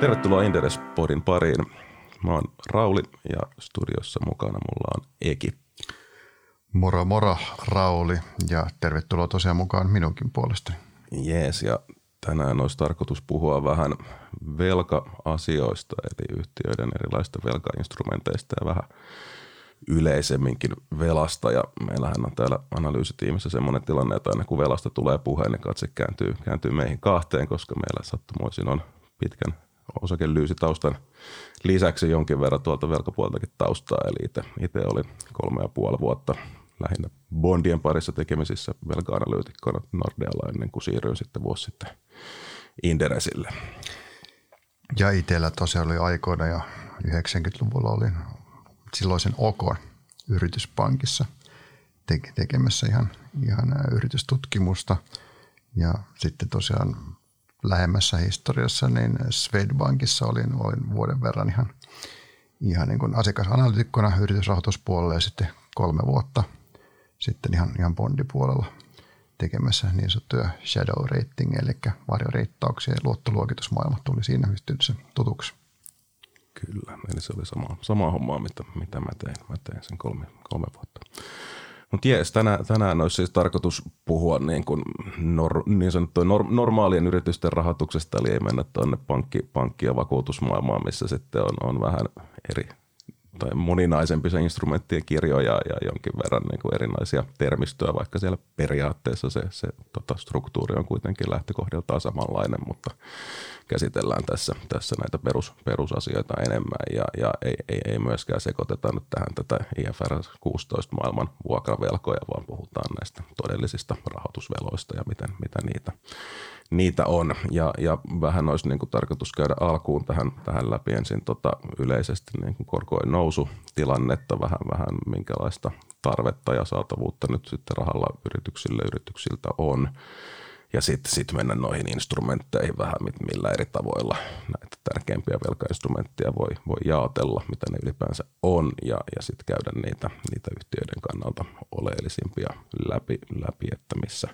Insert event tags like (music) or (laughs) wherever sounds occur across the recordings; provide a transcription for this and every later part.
Tervetuloa Inderespodin pariin. Mä oon Rauli ja studiossa mukana mulla on Eki. Moro moro Rauli ja tervetuloa tosiaan mukaan minunkin puolestani. Jees ja tänään olisi tarkoitus puhua vähän velka-asioista eli yhtiöiden erilaisista velkainstrumenteista ja vähän yleisemminkin velasta. Ja meillähän on täällä analyysitiimissä semmoinen tilanne, että aina kun velasta tulee puheen, niin katse kääntyy, kääntyy meihin kahteen, koska meillä sattumoisin on pitkän osakelyysitaustan lisäksi jonkin verran tuolta velkapuoltakin taustaa. Eli itse olin kolme ja puoli vuotta lähinnä bondien parissa tekemisissä velka-analyytikkona Nordealla ennen kuin siirryin sitten vuosi sitten Inderesille. Ja itsellä tosiaan oli aikoina ja 90-luvulla olin silloisen OK yrityspankissa tekemässä ihan, ihan yritystutkimusta. Ja sitten tosiaan lähemmässä historiassa, niin Swedbankissa olin, olin vuoden verran ihan, ihan niin kuin asiakasanalytikkona yritysrahoituspuolella ja sitten kolme vuotta sitten ihan, ihan bondipuolella tekemässä niin sanottuja shadow rating, eli varjoreittauksia ja luottoluokitusmaailma tuli siinä yhteydessä tutuksi. Kyllä, eli se oli sama, sama homma, mitä, mitä mä tein. Mä tein sen kolme, kolme vuotta. Mutta jees, tänään, tänään olisi siis tarkoitus puhua niin, kuin nor, niin sanottujen nor, normaalien yritysten rahoituksesta, eli ei mennä tuonne pankki, pankki- ja vakuutusmaailmaan, missä sitten on, on vähän eri tai moninaisempi se instrumenttien kirjo ja, ja jonkin verran niin kuin erinäisiä termistöä, vaikka siellä periaatteessa se, se tota, struktuuri on kuitenkin lähtökohdiltaan samanlainen, mutta käsitellään tässä, tässä näitä perus, perusasioita enemmän ja, ja ei, ei, ei myöskään sekoiteta nyt tähän tätä IFRS 16 maailman vuokravelkoja, vaan puhutaan näistä todellisista rahoitusveloista ja miten, mitä niitä, niitä on. Ja, ja vähän olisi niin kuin tarkoitus käydä alkuun tähän, tähän läpi ensin tota yleisesti niin kuin korkojen nousutilannetta, vähän, vähän minkälaista tarvetta ja saatavuutta nyt sitten rahalla yrityksille yrityksiltä on. Ja sitten sit mennä noihin instrumentteihin vähän, millä eri tavoilla näitä tärkeimpiä velkainstrumentteja voi, voi jaotella, mitä ne ylipäänsä on, ja, ja sitten käydä niitä, niitä yhtiöiden kannalta oleellisimpia läpi, läpi että missä,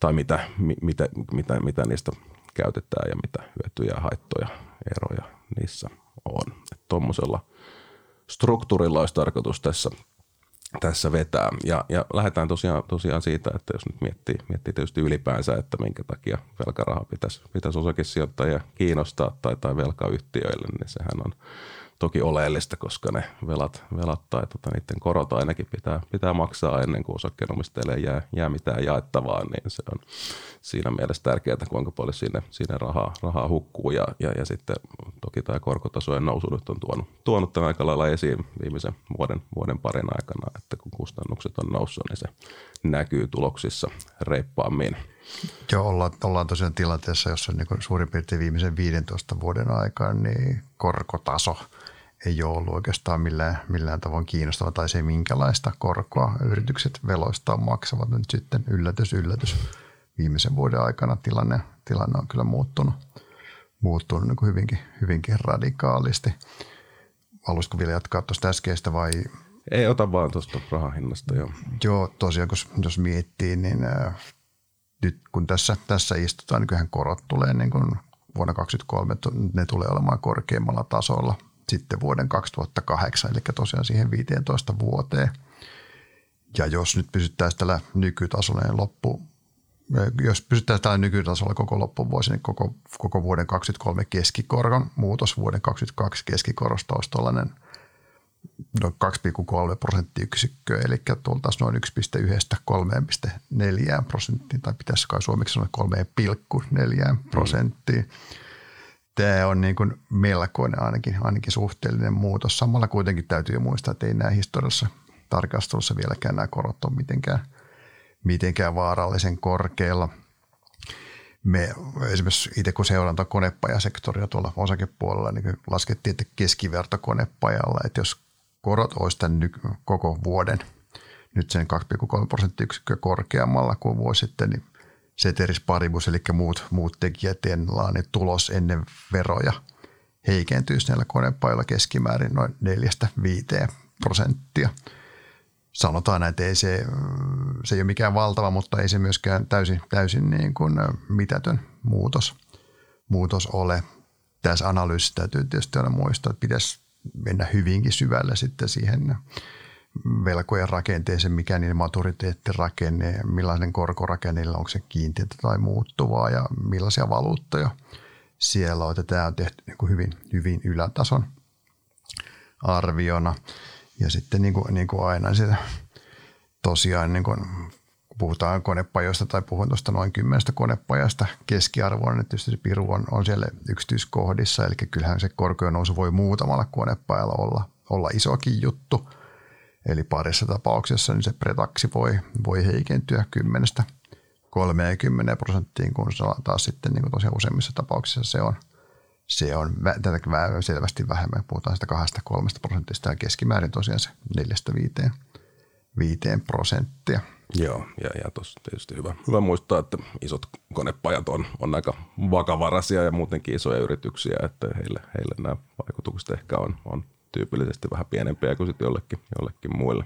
tai mitä, mitä, mitä, mitä niistä käytetään ja mitä hyötyjä, haittoja, eroja niissä on. Tuommoisella struktuurilla olisi tarkoitus tässä tässä vetää. Ja, ja lähdetään tosiaan, tosiaan siitä, että jos nyt miettii, miettii tietysti ylipäänsä, että minkä takia velkaraha pitäisi, pitäisi osakesijoittajia kiinnostaa tai, tai velkayhtiöille, niin sehän on toki oleellista, koska ne velat, velat tai tota, niiden korot ainakin pitää, pitää maksaa ennen kuin osakkeenomistajille jää, jää mitään jaettavaa, niin se on siinä mielessä tärkeää, kuinka paljon sinne, sinne rahaa, rahaa hukkuu ja, ja, ja sitten toki tämä korkotasojen nousu nyt on tuonut, tuonut tämän aika lailla esiin viimeisen vuoden, vuoden parin aikana, että kun kustannukset on noussut, niin se näkyy tuloksissa reippaammin. Joo, ollaan, ollaan tosiaan tilanteessa, jossa niin suurin piirtein viimeisen 15 vuoden aikaan niin korkotaso – ei ole ollut oikeastaan millään, millään tavoin kiinnostava tai se minkälaista korkoa yritykset veloistaan maksavat. Nyt sitten yllätys, yllätys. Viimeisen vuoden aikana tilanne, tilanne on kyllä muuttunut, muuttunut niin kuin hyvinkin, hyvinkin radikaalisti. Haluaisitko vielä jatkaa tuosta äskeistä vai? Ei, ota vaan tuosta rahahinnasta. Joo, joo tosiaan jos, jos miettii, niin äh, nyt kun tässä, tässä istutaan, niin kyllähän korot tulee niin kuin vuonna 2023, ne tulee olemaan korkeammalla tasolla – sitten vuoden 2008, eli tosiaan siihen 15 vuoteen. Ja jos nyt pysyttäisiin tällä nykytasolla, niin loppu, jos pysyttäisiin tällä nykytasolla koko loppuvuosi, niin koko, koko vuoden 2023 keskikoron muutos vuoden 2022 keskikorosta olisi tuollainen noin 2,3 prosenttiyksikköä, eli tultaisiin noin 1,1-3,4 prosenttiin, tai pitäisi kai suomeksi sanoa 3,4 prosenttiin. Mm tämä on niin kuin melkoinen ainakin, ainakin suhteellinen muutos. Samalla kuitenkin täytyy muistaa, että ei nämä historiassa tarkastelussa vieläkään nämä korot ole mitenkään, mitenkään vaarallisen korkealla. Me esimerkiksi itse kun seuranta konepajasektoria tuolla osakepuolella, niin laskettiin, että keskiverto konepajalla, että jos korot olisi tämän koko vuoden nyt sen 2,3 prosenttiyksikköä korkeammalla kuin vuosi sitten, niin ceteris paribus, eli muut, muut tekijät, niin tulos ennen veroja heikentyisi näillä konepailla keskimäärin noin 4-5 prosenttia. Sanotaan, että ei se, se ei ole mikään valtava, mutta ei se myöskään täysin, täysin niin kuin mitätön muutos, muutos ole. tässä analyysissä täytyy tietysti aina muistaa, että pitäisi mennä hyvinkin syvälle sitten siihen velkojen rakenteeseen, mikä niiden maturiteettirakenne, millainen korkorakenne, onko se kiinteätä tai muuttuvaa ja millaisia valuuttoja siellä on. Tämä on tehty niin kuin hyvin, hyvin ylätason arviona. Ja sitten niin kuin, niin kuin aina se tosiaan niin kuin puhutaan konepajoista tai puhun tuosta noin kymmenestä konepajasta keskiarvoon, niin tietysti se piru on, on siellä yksityiskohdissa, eli kyllähän se korkojen nousu voi muutamalla konepajalla olla, olla isokin juttu. Eli parissa tapauksessa niin se pretaksi voi, voi heikentyä kymmenestä 30 prosenttiin, kun se taas sitten niin kuin tosiaan useimmissa tapauksissa se on, se on tätä selvästi vähemmän. Puhutaan sitä kahdesta kolmesta prosentista ja keskimäärin tosiaan se neljästä viiteen, viiteen prosenttia. Joo, ja, ja tuossa tietysti hyvä, hyvä muistaa, että isot konepajat on, on aika vakavaraisia ja muutenkin isoja yrityksiä, että heille, heille nämä vaikutukset ehkä on, on tyypillisesti vähän pienempiä kuin sitten jollekin, jollekin muille.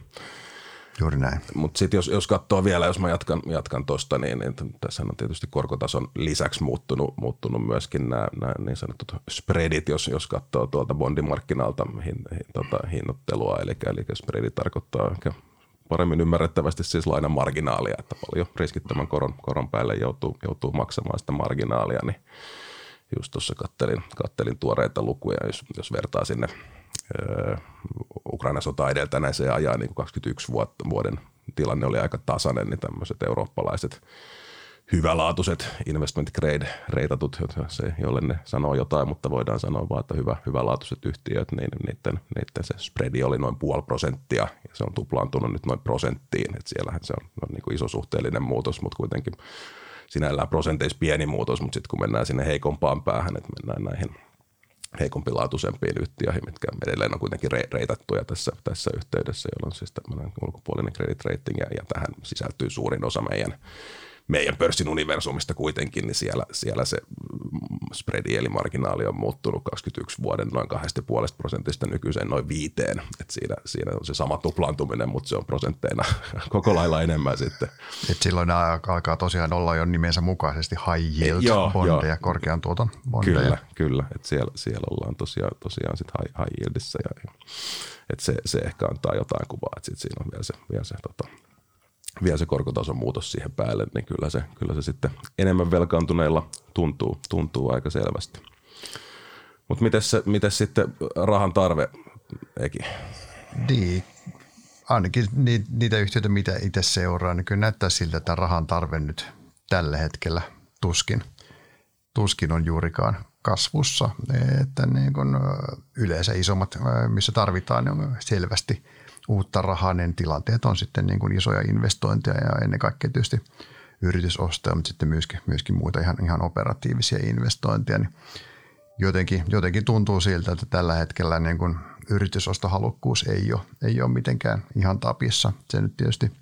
Juuri näin. Mutta sitten jos, jos katsoo vielä, jos mä jatkan, jatkan tuosta, niin, niin tässä on tietysti korkotason lisäksi muuttunut, muuttunut myöskin nämä, nämä niin sanotut spreadit, jos, jos katsoo tuolta bondimarkkinalta hin, hin, tota, hinnoittelua. Eli, eli spreadi tarkoittaa ehkä paremmin ymmärrettävästi siis lainan marginaalia, että paljon riskittömän koron, koron päälle joutuu, joutuu maksamaan sitä marginaalia, niin just tuossa kattelin, kattelin tuoreita lukuja, jos, jos vertaa sinne Ukrainan sota edeltäneeseen ajaan niin 21 vuotta, vuoden tilanne oli aika tasainen, niin tämmöiset eurooppalaiset hyvälaatuiset investment grade reitatut, se, jolle ne sanoo jotain, mutta voidaan sanoa vaan, että hyvä, hyvälaatuiset yhtiöt, niin niiden, niiden se spreadi oli noin puoli prosenttia ja se on tuplaantunut nyt noin prosenttiin, että siellähän se on, on niin kuin iso suhteellinen muutos, mutta kuitenkin sinällään prosenteissa pieni muutos, mutta sitten kun mennään sinne heikompaan päähän, että mennään näihin – heikompilaatuisempiin yhtiöihin, mitkä edelleen on kuitenkin reitattuja tässä, tässä yhteydessä, jolloin siis tämmöinen ulkopuolinen credit rating ja, ja tähän sisältyy suurin osa meidän meidän pörssin universumista kuitenkin, niin siellä, siellä se spreadi eli marginaali on muuttunut 21 vuoden noin 2,5 prosentista nykyiseen noin viiteen. Et siinä, siinä on se sama tuplaantuminen, mutta se on prosentteina (laughs) koko lailla enemmän sitten. Et silloin nämä alkaa tosiaan olla jo nimensä mukaisesti high yield joo, bondeja, joo. korkean tuoton bondeja. Kyllä, kyllä. Et siellä, siellä ollaan tosiaan, tosiaan sit high, high yieldissä ja, et se, se ehkä antaa jotain kuvaa, että sit siinä on vielä se, vielä se tota, vielä se korkotason muutos siihen päälle, niin kyllä se, kyllä se sitten enemmän velkaantuneilla tuntuu, tuntuu aika selvästi. Mutta miten sitten rahan tarve, Eki? Niin, ainakin niitä yhtiöitä, mitä itse seuraa, niin kyllä näyttää siltä, että rahan tarve nyt tällä hetkellä tuskin, tuskin on juurikaan kasvussa. Että niin kun yleensä isommat, missä tarvitaan, niin on selvästi – uutta rahaa, niin tilanteet on sitten niin kuin isoja investointeja ja ennen kaikkea tietysti yritysostoja, mutta sitten myöskin, myöskin muita ihan, ihan operatiivisia investointeja. Niin jotenkin, jotenkin tuntuu siltä, että tällä hetkellä niin kuin yritysostohalukkuus ei ole, ei ole mitenkään ihan tapissa. Se nyt tietysti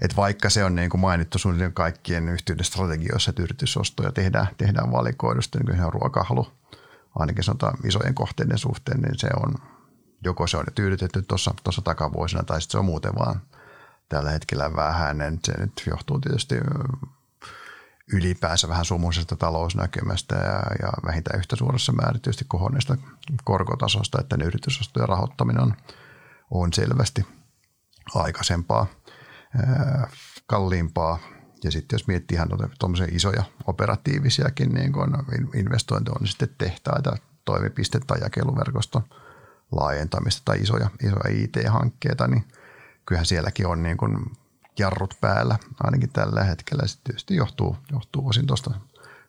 että vaikka se on niin kuin mainittu suunnilleen kaikkien yhtiöiden strategioissa, että yritysostoja tehdään, tehdään valikoidusti, niin kuin ruokahalu, ainakin sanotaan isojen kohteiden suhteen, niin se on, joko se on tyydytetty tuossa, takavuosina tai sitten se on muuten vaan tällä hetkellä vähäinen. Se nyt johtuu tietysti ylipäänsä vähän sumuisesta talousnäkymästä ja, ja vähintään yhtä suuressa määrin tietysti kohonneesta korkotasosta, että ne yritysostojen rahoittaminen on, on selvästi aikaisempaa ää, kalliimpaa. Ja sitten jos miettii ihan tuommoisia isoja operatiivisiakin niin kun investointeja, on sitten tehtaita, toimipiste- tai jakeluverkoston – laajentamista tai isoja, isoja IT-hankkeita, niin kyllähän sielläkin on niin kuin jarrut päällä ainakin tällä hetkellä. Se tietysti johtuu, johtuu osin tuosta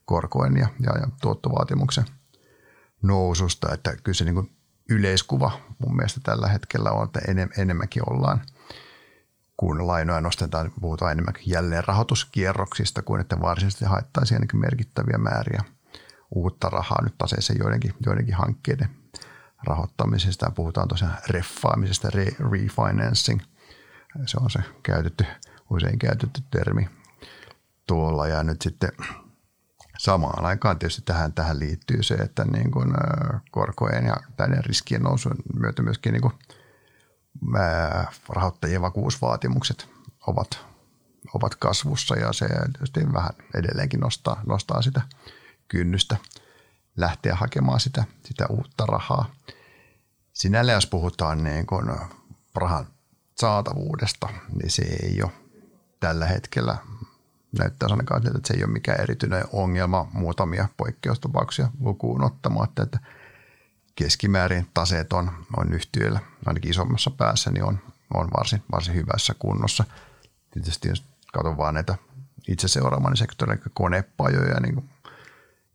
korkojen ja, ja, ja tuottovaatimuksen noususta, että kyllä se niin kuin yleiskuva mun mielestä tällä hetkellä on, että enem, enemmänkin ollaan, kun lainoja nostetaan, puhutaan enemmänkin jälleen rahoituskierroksista kuin että varsinaisesti haettaisiin merkittäviä määriä uutta rahaa nyt taseeseen joidenkin, joidenkin hankkeiden rahoittamisesta. Puhutaan tosiaan reffaamisesta, re, refinancing. Se on se käytetty, usein käytetty termi tuolla. Ja nyt sitten samaan aikaan tietysti tähän, tähän liittyy se, että niin kuin korkojen ja näiden riskien nousun myötä myöskin niin kuin rahoittajien vakuusvaatimukset ovat, ovat kasvussa ja se tietysti vähän edelleenkin nostaa, nostaa sitä kynnystä – lähteä hakemaan sitä, sitä uutta rahaa. Sinällä jos puhutaan niin kuin rahan saatavuudesta, niin se ei ole tällä hetkellä näyttää ainakaan että se ei ole mikään erityinen ongelma muutamia poikkeustapauksia lukuun ottamatta, että keskimäärin taseet on, on yhtiöillä, ainakin isommassa päässä, niin on, on varsin, varsin hyvässä kunnossa. Tietysti jos katson vaan näitä itse seuraamani sektorin konepajoja, niin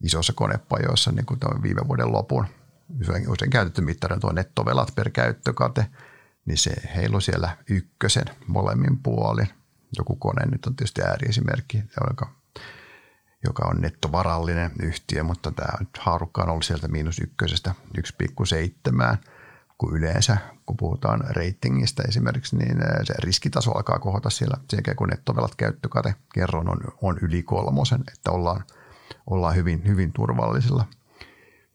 isossa konepajoissa niin kuin viime vuoden lopun, usein, käytetty mittari on tuo nettovelat per käyttökate, niin se heilu siellä ykkösen molemmin puolin. Joku kone nyt on tietysti ääriesimerkki, joka, joka on nettovarallinen yhtiö, mutta tämä haarukka on ollut sieltä miinus ykkösestä 1,7 kun yleensä, kun puhutaan ratingista esimerkiksi, niin se riskitaso alkaa kohota siellä. Sekä kun nettovelat käyttökate kerron on, on yli kolmosen, että ollaan, ollaan hyvin, hyvin turvallisilla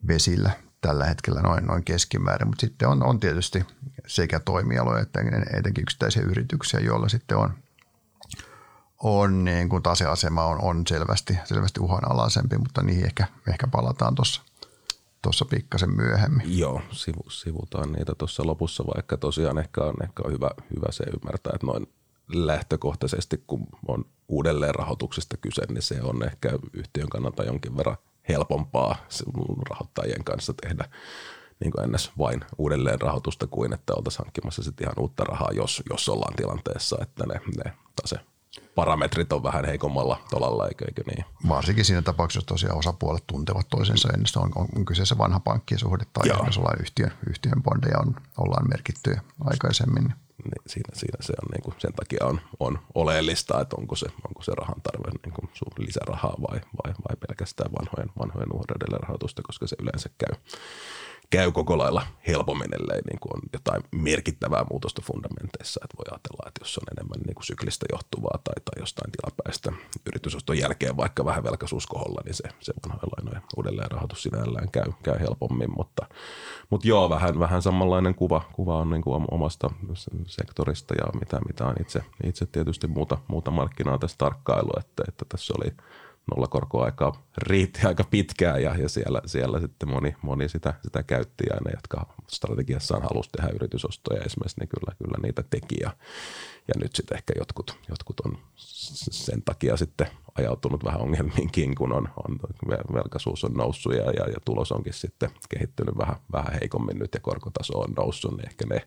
vesillä tällä hetkellä noin, noin keskimäärin, mutta sitten on, on tietysti sekä toimialoja että etenkin yksittäisiä yrityksiä, joilla sitten on, on niin kuin taseasema on, on selvästi, selvästi uhanalaisempi, mutta niihin ehkä, ehkä palataan tuossa tuossa pikkasen myöhemmin. Joo, sivu, sivutaan niitä tuossa lopussa, vaikka tosiaan ehkä on, ehkä on hyvä, hyvä se ymmärtää, että noin lähtökohtaisesti, kun on uudelleen rahoituksesta kyse, niin se on ehkä yhtiön kannalta jonkin verran helpompaa rahoittajien kanssa tehdä niin kuin ennäs vain uudelleen rahoitusta kuin että oltaisiin hankkimassa sitten ihan uutta rahaa, jos, jos ollaan tilanteessa, että ne, ne tase parametrit on vähän heikommalla tolalla, eikö, eikö niin? Varsinkin siinä tapauksessa, että tosiaan osapuolet tuntevat toisensa ennen on, on, kyseessä vanha pankkisuhde tai jos ollaan yhtiön, yhtiön bondeja on, ollaan merkittyjä aikaisemmin. Niin siinä, siinä se on niin kuin, sen takia on, on oleellista, että onko se, onko se rahan tarve niin kuin lisärahaa vai, vai, vai pelkästään vanhojen, vanhojen uhreiden rahoitusta, koska se yleensä käy, käy koko lailla helpommin, ellei niin kuin on jotain merkittävää muutosta fundamenteissa. Että voi ajatella, että jos on enemmän niin kuin syklistä johtuvaa tai, tai jostain tilapäistä yritysoston jälkeen vaikka vähän velkaisuuskoholla, niin se, se vanhojen lainojen uudelleen rahoitus sinällään käy, käy helpommin. Mutta, mutta joo, vähän, vähän samanlainen kuva, kuva on niin kuin omasta sektorista ja mitä, mitä on itse, itse tietysti muuta, muuta markkinaa tässä tarkkailu, että, että tässä oli – nollakorkoaikaa riitti aika pitkään ja, ja siellä, siellä sitten moni, moni sitä, sitä käytti ja ne, jotka strategiassaan halusi tehdä yritysostoja esimerkiksi, niin kyllä, kyllä niitä teki ja, ja nyt sitten ehkä jotkut, jotkut on sen takia sitten ajautunut vähän ongelmiinkin, kun on, on velkaisuus on noussut ja, ja, ja tulos onkin sitten kehittynyt vähän, vähän heikommin nyt ja korkotaso on noussut, niin ehkä ne,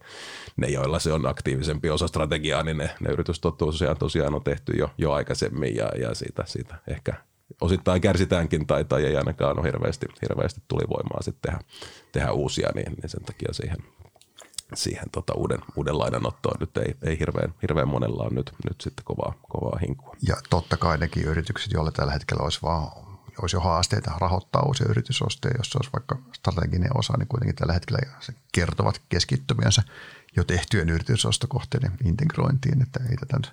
ne joilla se on aktiivisempi osa strategiaa, niin ne, ne yritystot tosiaan, tosiaan on tehty jo, jo aikaisemmin ja, ja siitä, siitä ehkä osittain kärsitäänkin tai, tai ei ainakaan ole hirveästi, hirveästi tulivoimaa sitten tehdä, tehdä uusia, niin, niin sen takia siihen, siihen tota uuden, uuden lainanottoon nyt ei, ei hirveän, hirveän monella on nyt, nyt sitten kovaa, kovaa hinkua. Ja totta kai nekin yritykset, joilla tällä hetkellä olisi vaan olisi jo haasteita rahoittaa uusia yritysosteja, jos se olisi vaikka strateginen osa, niin kuitenkin tällä hetkellä kertovat keskittymiensä jo tehtyjen yritysostokohteiden integrointiin, että ei tätä nyt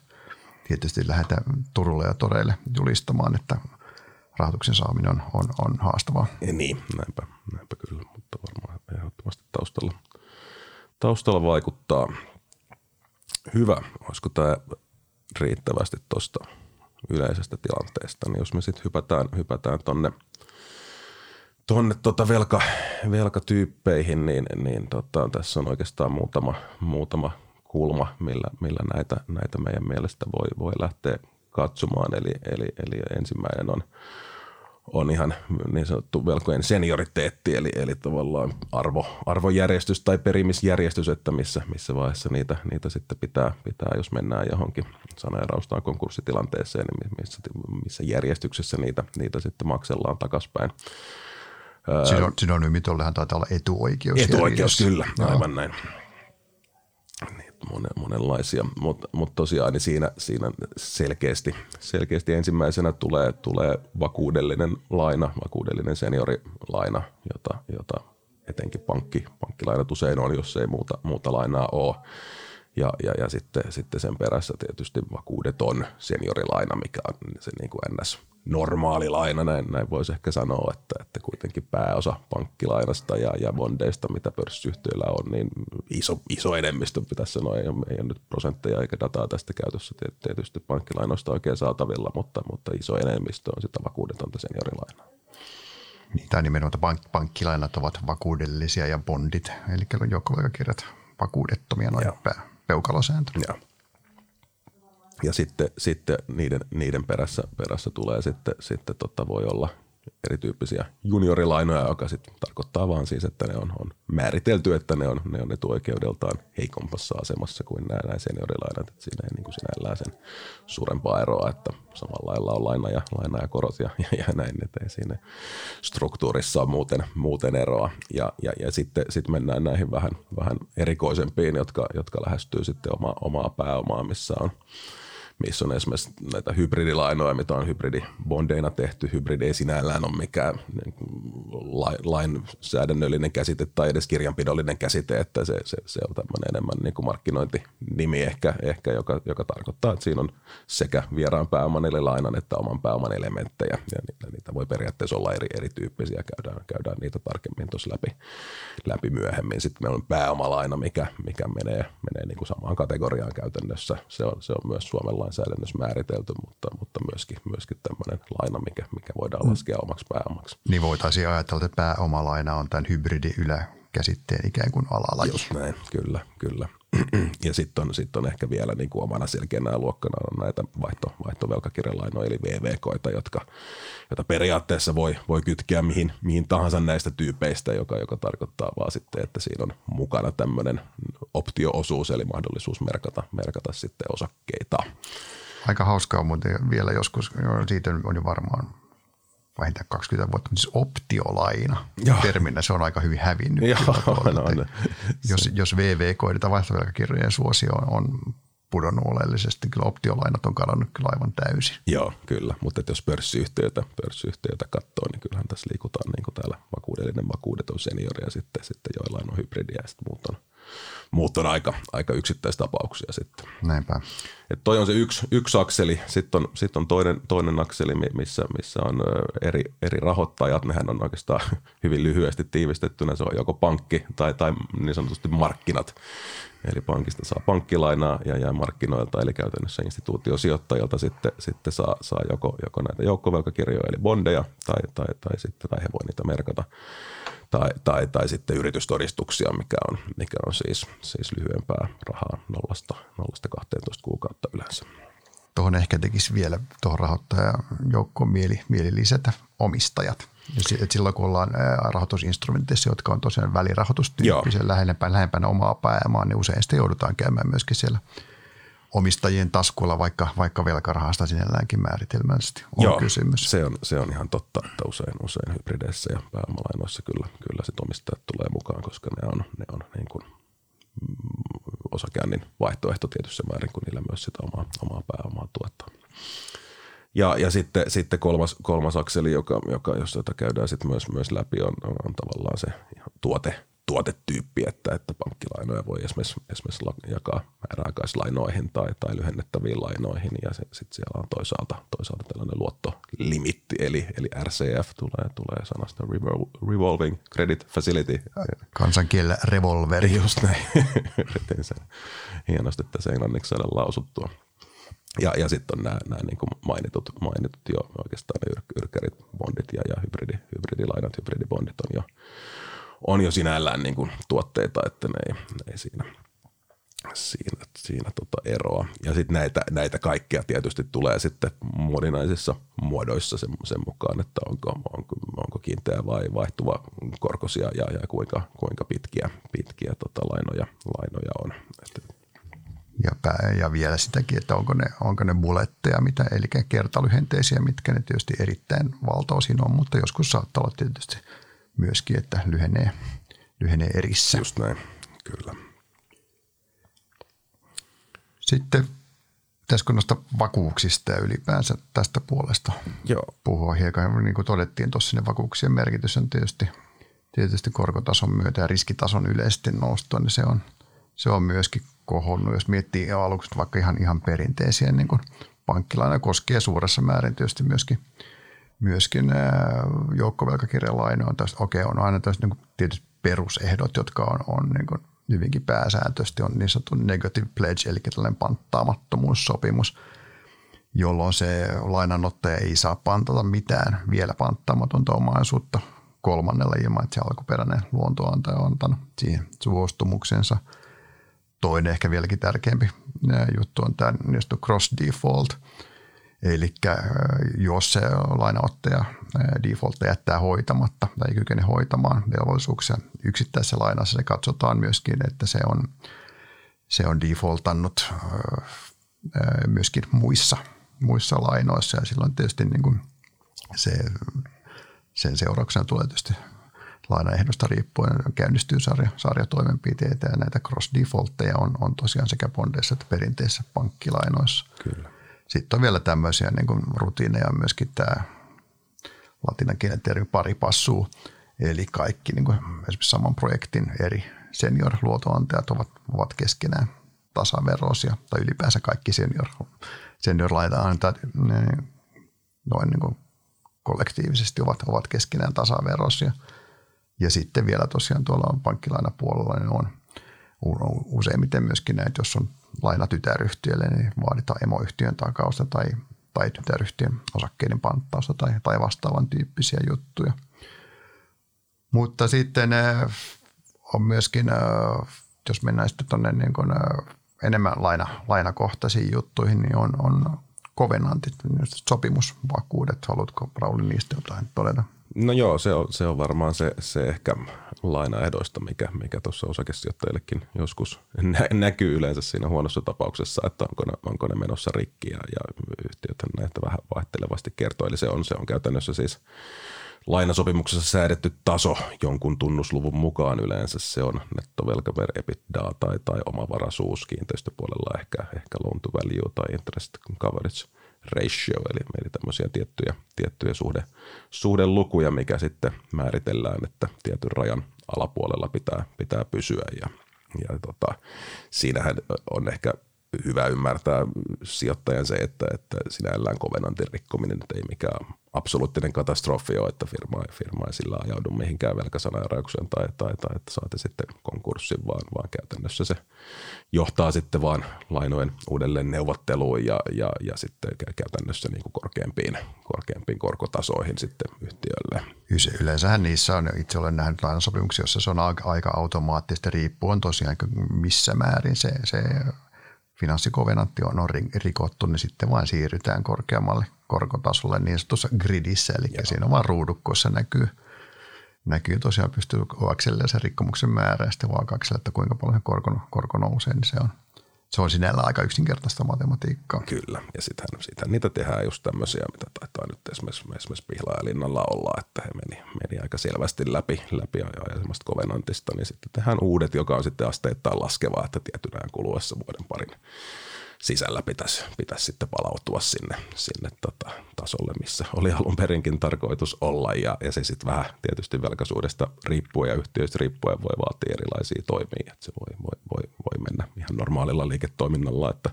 tietysti lähdetä Turulle ja Toreille julistamaan, että rahoituksen saaminen on, on, on haastavaa. Ja niin, näinpä, näinpä kyllä, mutta varmaan ehdottomasti taustalla, taustalla vaikuttaa. Hyvä, olisiko tämä riittävästi tuosta yleisestä tilanteesta, niin jos me sitten hypätään, hypätään tonne, tonne tota velka, velkatyyppeihin, niin, niin tota, tässä on oikeastaan muutama, muutama kulma, millä, millä näitä, näitä meidän mielestä voi, voi lähteä katsomaan. Eli, eli, eli ensimmäinen on on ihan niin sanottu velkojen senioriteetti, eli, eli tavallaan arvo, arvojärjestys tai perimisjärjestys, että missä, missä vaiheessa niitä, niitä sitten pitää, pitää, jos mennään johonkin saneeraustaan konkurssitilanteeseen, niin missä, missä järjestyksessä niitä, niitä sitten maksellaan takaspäin. Synonyymit taitaa olla etuoikeus. Etuoikeus, kyllä, aivan näin monen, monenlaisia, mutta mut tosiaan niin siinä, siinä selkeästi, selkeästi ensimmäisenä tulee, tulee vakuudellinen laina, vakuudellinen seniorilaina, jota, jota etenkin pankki, pankkilainat usein on, jos ei muuta, muuta lainaa ole. Ja, ja, ja sitten, sitten sen perässä tietysti vakuudeton seniorilaina, mikä on se niin kuin ns normaali laina, näin, näin voisi ehkä sanoa, että, että kuitenkin pääosa pankkilainasta ja, ja bondeista, mitä pörssiyhtiöillä on, niin iso, iso enemmistö pitäisi sanoa, ei ole, ei ole nyt prosentteja eikä dataa tästä käytössä tietysti pankkilainoista oikein saatavilla, mutta, mutta iso enemmistö on sitä vakuudetonta seniorilainaa. Niin Tämä nimenomaan pank- pankkilainat ovat vakuudellisia ja bondit, eli joukkovelkakirjat vakuudettomia noin pää, peukalosääntö. Ja, ja sitten, sitten niiden, niiden perässä, perässä tulee sitten, sitten tota voi olla – erityyppisiä juniorilainoja, joka sitten tarkoittaa vaan siis, että ne on, on määritelty, että ne on, ne on etuoikeudeltaan heikompassa asemassa kuin nämä, nämä seniorilainat. Että siinä ei niin kuin sinällään sen suurempaa eroa, että samalla lailla on laina ja, laina ja korot ja, ja, ja näin, että siinä struktuurissa on muuten, muuten eroa. Ja, ja, ja sitten sit mennään näihin vähän, vähän erikoisempiin, jotka, jotka lähestyy sitten oma, omaa pääomaa, missä on – missä on esimerkiksi näitä hybridilainoja, mitä on hybridibondeina tehty. Hybridi ei sinällään ole mikään niin lainsäädännöllinen käsite tai edes kirjanpidollinen käsite, että se, se, se on tämmöinen enemmän niin kuin markkinointinimi ehkä, ehkä joka, joka tarkoittaa, että siinä on sekä vieraan pääoman eli lainan että oman pääoman elementtejä ja niitä, niitä voi periaatteessa olla eri, erityyppisiä. Käydään, käydään niitä tarkemmin tuossa läpi, läpi myöhemmin. Sitten meillä on pääomalaina, mikä, mikä menee, menee niin kuin samaan kategoriaan käytännössä. Se on, se on myös Suomen lainsäädännössä määritelty, mutta, mutta myöskin, myöskin tämmöinen laina, mikä, mikä voidaan mm. laskea omaksi pääomaksi. Niin voitaisiin ajatella, että pääomalaina on tämän hybridi ylä käsitteen ikään kuin alalaji. Just näin, kyllä, kyllä. (clears throat) ja sitten on, sit on ehkä vielä niin kuin omana selkeänä luokkana on näitä vaihto, vaihtovelkakirjalainoja eli VVKita, jotka, joita periaatteessa voi, voi kytkeä mihin, mihin tahansa näistä tyypeistä, joka, joka tarkoittaa vaan sitten, että siinä on mukana tämmöinen optioosuus eli mahdollisuus merkata, merkata sitten osakkeita. Aika hauskaa muuten vielä joskus, siitä on jo varmaan vähintään 20 vuotta, mutta siis optiolaina Joo. terminä, se on aika hyvin hävinnyt. Joo, no, no. Jos, jos VVK, eli vaihtovelkakirjojen suosio on, on pudonnut oleellisesti, kyllä optiolainat on kadonnut kyllä aivan täysin. Joo, kyllä, mutta jos pörssiyhtiöitä, pörssiyhtiöitä katsoo, niin kyllähän tässä liikutaan niin kuin täällä vakuudellinen vakuudet on seniori ja sitten, sitten joillain on hybridiä ja sitten muut on, muut on aika, aika yksittäistapauksia sitten. Näinpä. Et toi on se yksi, yksi akseli, sitten on, sit on toinen, toinen akseli, missä, missä on eri, eri rahoittajat. Nehän on oikeastaan (laughs) hyvin lyhyesti tiivistettynä. Se on joko pankki tai, tai niin sanotusti markkinat. Eli pankista saa pankkilainaa ja jää markkinoilta, eli käytännössä instituutiosijoittajilta sitten, sitten saa, saa joko, joko näitä joukkovelkakirjoja, eli bondeja, tai, tai, tai, sitten, tai he voi niitä merkata tai, tai, tai sitten yritystodistuksia, mikä on, mikä on siis, siis lyhyempää rahaa nollasta, nollasta 12 kuukautta yleensä. Tuohon ehkä tekisi vielä tuohon rahoittajajoukkoon mieli, mieli lisätä omistajat. Et silloin kun ollaan rahoitusinstrumenteissa, jotka on tosiaan välirahoitustyyppisiä lähempänä, lähempänä omaa pääomaa, niin usein sitten joudutaan käymään myöskin siellä – omistajien taskuilla, vaikka, vaikka velkarahasta sinälläänkin määritelmällisesti on Joo, kysymys. Se on, se on ihan totta, että usein, usein hybrideissä ja pääomalainoissa kyllä, kyllä sit omistajat tulee mukaan, koska ne on, ne on niin kuin osakäännin vaihtoehto tietyssä määrin, kun niillä myös sitä omaa, omaa pääomaa tuottaa. Ja, ja sitten, sitten kolmas, kolmas akseli, joka, joka, jos jota käydään sitten myös, myös läpi, on, on, on tavallaan se tuote, tuotetyyppi, että, että pankkilainoja voi esimerkiksi, esimerkiksi jakaa määräaikaislainoihin tai, tai lyhennettäviin lainoihin ja sitten siellä on toisaalta, toisaalta tällainen luottolimitti eli, eli RCF tulee, tulee sanasta Revolving Credit Facility. Kansankielellä revolveri. Just näin. (laughs) Yritin sen hienosti tässä englanniksi saada lausuttua. Ja, ja sitten on nämä, nämä niin kuin mainitut, mainitut jo oikeastaan yrkkärit, bondit ja, ja hybridi, hybridilainat, hybridibondit on jo on jo sinällään niin kuin tuotteita, että ne ei, ne ei siinä, siinä, siinä tota eroa. Ja sitten näitä, näitä kaikkea tietysti tulee sitten moninaisissa muodoissa sen, sen mukaan, että onko, onko, onko kiinteä vai vaihtuva korkosia ja, ja kuinka, kuinka pitkiä, pitkiä tota lainoja, lainoja on. Ja, pää, ja vielä sitäkin, että onko ne, onko ne bulletteja, mitä, eli kertalyhenteisiä, mitkä ne tietysti erittäin valtaosin on, mutta joskus saattaa olla tietysti – myöskin, että lyhenee, lyhenee erissä. Just näin, kyllä. Sitten pitäisikö noista vakuuksista ja ylipäänsä tästä puolesta Joo. puhua hieman. Niin kuin todettiin tuossa, ne vakuuksien merkitys on tietysti, tietysti korkotason myötä ja riskitason yleisesti noustua, niin se on, se on myöskin kohonnut. Jos miettii aluksi vaikka ihan, ihan perinteisiä niin kuin pankkilaina koskee suuressa määrin tietysti myöskin – myöskin joukkovelkakirjalainoja. Okei, okay, on aina tästä niin tietyt perusehdot, jotka on, on niin kuin hyvinkin pääsääntöisesti on niin sanottu negative pledge, eli tällainen panttaamattomuussopimus, jolloin se lainanottaja ei saa pantata mitään vielä panttaamatonta omaisuutta kolmannella ilman, että se alkuperäinen luontoantaja on antanut siihen suostumuksensa. Toinen ehkä vieläkin tärkeämpi juttu on tämä niin cross default. Eli jos se lainaottaja defaultta jättää hoitamatta tai ei kykene hoitamaan velvollisuuksia yksittäisessä lainassa, se katsotaan myöskin, että se on, se on defaultannut myöskin muissa, muissa lainoissa ja silloin tietysti niin kuin se, sen seurauksena tulee tietysti lainaehdosta riippuen käynnistyy sarja, sarjatoimenpiteitä ja näitä cross defaultteja on, on tosiaan sekä bondeissa että perinteisissä pankkilainoissa. Kyllä. Sitten on vielä tämmöisiä niin kuin rutiineja myöskin tämä latinankielinen termi pari passuu, eli kaikki niin kuin esimerkiksi saman projektin eri senior-luotonantajat ovat, ovat keskenään tasaveroisia, tai ylipäänsä kaikki senior, senior laitetaan noin niin kuin kollektiivisesti ovat, ovat keskenään tasaveroisia. Ja sitten vielä tosiaan tuolla pankkilainapuolella niin on useimmiten myöskin näitä, jos on laina tytäryhtiölle, niin vaaditaan emoyhtiön takausta tai, tai tytäryhtiön osakkeiden panttausta tai, tai vastaavan tyyppisiä juttuja. Mutta sitten äh, on myöskin, äh, jos mennään sitten tuonne niin kuin, äh, enemmän laina, lainakohtaisiin juttuihin, niin on, on kovenantit, sopimusvakuudet. Haluatko Rauli niistä jotain todeta? No joo, se on, se on varmaan se, se ehkä lainaehdoista, mikä, mikä tuossa osakesijoittajillekin joskus nä- näkyy yleensä siinä huonossa tapauksessa, että onko ne, onko ne menossa rikki ja, ja yhtiöt näitä vähän vaihtelevasti kertoo. Eli se on, se on käytännössä siis lainasopimuksessa säädetty taso jonkun tunnusluvun mukaan yleensä se on nettovelka per EBITDA tai, tai omavaraisuus kiinteistöpuolella ehkä, ehkä loan to value tai interest coverage ratio, eli, eli tämmöisiä tiettyjä, tiettyjä suhde, suhdelukuja, mikä sitten määritellään, että tietyn rajan alapuolella pitää, pitää pysyä. Ja, ja tota, siinähän on ehkä hyvä ymmärtää sijoittajan se, että, että sinällään kovenantin rikkominen ei mikään absoluuttinen katastrofi ole, että firma, firma ei sillä ajaudu mihinkään velkasaneeraukseen tai, tai, tai että saatte sitten konkurssin, vaan, vaan käytännössä se johtaa sitten vaan lainojen uudelleen neuvotteluun ja, ja, ja sitten käytännössä niin kuin korkeampiin, korkeampiin korkotasoihin sitten yhtiölle. Yleensähän niissä on, itse olen nähnyt lainasopimuksia, jossa se on aika automaattisesti riippuen tosiaan missä määrin se, se finanssikovenantti on, on rikottu, niin sitten vaan siirrytään korkeammalle korkotasolle niin sanotussa gridissä, eli Joo. siinä vaan ruudukkoissa näkyy, näkyy tosiaan pystyy oakselle sen rikkomuksen määrä ja sitten vaan että kuinka paljon korko, korko nousee, niin se on, se on sinällä aika yksinkertaista matematiikkaa. Kyllä, ja sittenhän, sittenhän niitä tehdään just tämmöisiä, mitä taitaa nyt esimerkiksi, esimerkiksi Pihlajalinnalla olla, että he meni, meni aika selvästi läpi, läpi ja semmoista kovenantista, niin sitten tehdään uudet, joka on sitten asteittain laskevaa, että tietyn kuluessa vuoden parin sisällä pitäisi, pitäisi sitten palautua sinne, sinne tota, tasolle, missä oli alun perinkin tarkoitus olla. Ja, ja se sitten vähän tietysti velkaisuudesta riippuen ja yhtiöistä riippuen voi vaatia erilaisia toimia. Että se voi, voi, voi, voi mennä ihan normaalilla liiketoiminnalla, että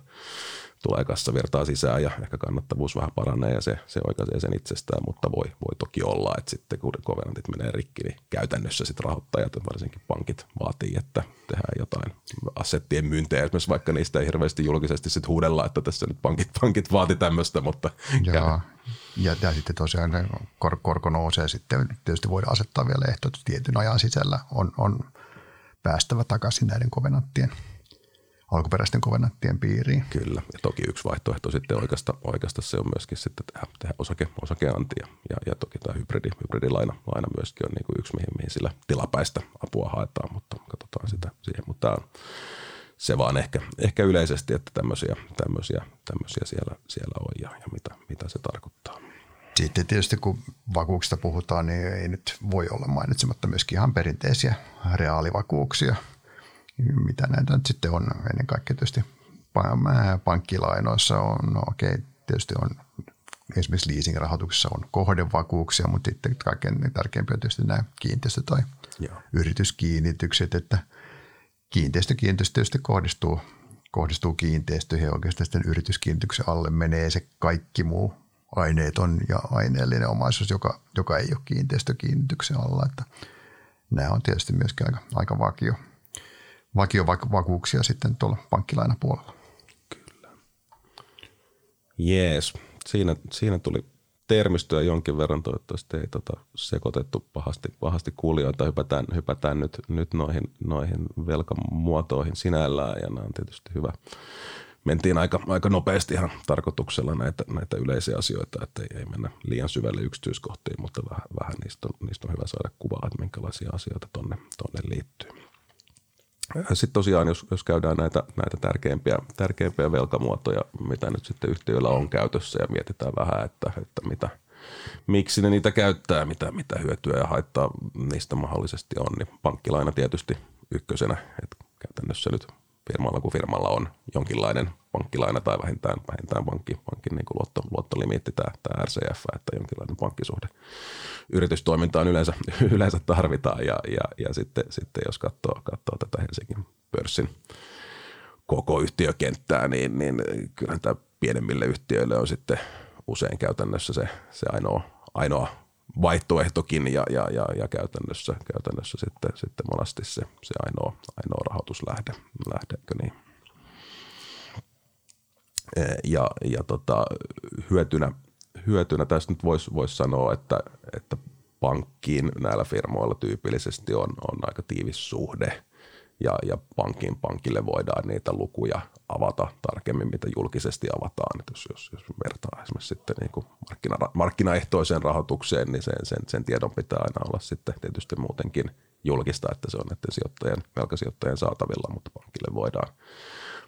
tulee kassavirtaa sisään ja ehkä kannattavuus vähän paranee ja se, se oikaisee sen itsestään, mutta voi, voi toki olla, että sitten kun kovenantit menee rikki, niin käytännössä sitten rahoittajat, varsinkin pankit, vaatii, että tehdään jotain assettien myyntejä, esimerkiksi vaikka niistä ei hirveästi julkisesti sitten huudella, että tässä nyt pankit, pankit vaati tämmöistä, mutta... Joo. Ja, ja sitten tosiaan kor, korko nousee, sitten. Tietysti voidaan asettaa vielä ehto, että tietyn ajan sisällä on, on päästävä takaisin näiden kovenanttien alkuperäisten kovennattien piiriin. Kyllä, ja toki yksi vaihtoehto sitten oikeasta, oikeasta se on myöskin sitten tehdä, tehdä osake, osakeantia. Ja, ja toki tämä hybridi, hybridilaina laina myöskin on niin kuin yksi, mihin, mihin sillä tilapäistä apua haetaan, mutta katsotaan sitä siihen. Mutta tämä on se vaan ehkä, ehkä yleisesti, että tämmöisiä, tämmöisiä, tämmöisiä siellä, siellä on ja, ja mitä, mitä se tarkoittaa. Sitten tietysti kun vakuuksista puhutaan, niin ei nyt voi olla mainitsematta myöskin ihan perinteisiä reaalivakuuksia – mitä näitä nyt sitten on. Ennen kaikkea tietysti pankkilainoissa on, no okei, tietysti on esimerkiksi leasing-rahoituksessa on kohdevakuuksia, mutta sitten kaikkein tärkeimpiä on tietysti nämä kiinteistö- tai Joo. yrityskiinnitykset, että kiinteistö kiinteistö tietysti kohdistuu, kohdistuu kiinteistöihin. Ja oikeastaan sitten yrityskiinnityksen alle menee se kaikki muu aineeton ja aineellinen omaisuus, joka, joka ei ole kiinteistökiinnityksen alla, että nämä on tietysti myöskin aika, aika vakio, vakiovakuuksia sitten tuolla pankkilainapuolella. Kyllä. Jees. Siinä, siinä tuli termistöä jonkin verran, toivottavasti ei tota sekoitettu pahasti, pahasti kuulijoita. Hypätään, hypätään nyt, nyt noihin, noihin velkamuotoihin sinällään ja nämä on tietysti hyvä. Mentiin aika, aika nopeasti ihan tarkoituksella näitä, näitä yleisiä asioita, että ei, ei mennä liian syvälle yksityiskohtiin, mutta vähän, vähän niistä, on, niistä on hyvä saada kuvaa, että minkälaisia asioita tonne, tonne liittyy. Sitten tosiaan, jos, jos käydään näitä, näitä tärkeimpiä, tärkeimpiä velkamuotoja, mitä nyt sitten yhtiöillä on käytössä ja mietitään vähän, että, että mitä, miksi ne niitä käyttää, mitä, mitä hyötyä ja haittaa niistä mahdollisesti on, niin pankkilaina tietysti ykkösenä, että käytännössä nyt firmalla kuin firmalla on jonkinlainen pankkilaina tai vähintään, vähintään pankki, pankin niin kuin luotto, luottolimiitti, tämä, tämä RCF, että jonkinlainen pankkisuhde yritystoimintaan yleensä, (laughs) yleensä tarvitaan. Ja, ja, ja sitten, sitten, jos katsoo, katsoo tätä Helsingin pörssin koko yhtiökenttää, niin, niin kyllähän tämä pienemmille yhtiöille on sitten usein käytännössä se, se ainoa, ainoa vaihtoehtokin ja, ja, ja, ja käytännössä, käytännössä sitten, sitten monasti se, se ainoa, ainoa rahoituslähde, lähdekö niin. E, ja, ja tota, hyötynä, hyötynä tässä nyt voisi vois sanoa, että, että pankkiin näillä firmoilla tyypillisesti on, on aika tiivis suhde ja, ja pankin pankille voidaan niitä lukuja avata tarkemmin, mitä julkisesti avataan. Jos, jos, jos vertaa esimerkiksi sitten niin markkina, markkinaehtoiseen rahoitukseen, niin sen, sen, sen tiedon pitää aina olla sitten tietysti muutenkin julkista, että se on näiden sijoittajien, velkasijoittajien saatavilla, mutta pankille voidaan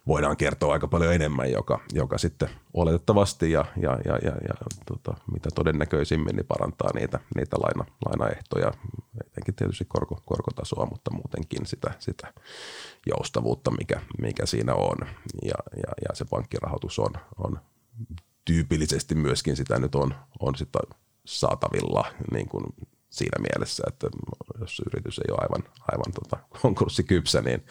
voidaan kertoa aika paljon enemmän, joka, joka sitten oletettavasti ja, ja, ja, ja, ja tota, mitä todennäköisimmin niin parantaa niitä, niitä laina, lainaehtoja, etenkin tietysti korko, korkotasoa, mutta muutenkin sitä, sitä joustavuutta, mikä, mikä siinä on. Ja, ja, ja se pankkirahoitus on, on tyypillisesti myöskin sitä nyt on, on sitä saatavilla niin kuin siinä mielessä, että jos yritys ei ole aivan, aivan tota konkurssikypsä, niin,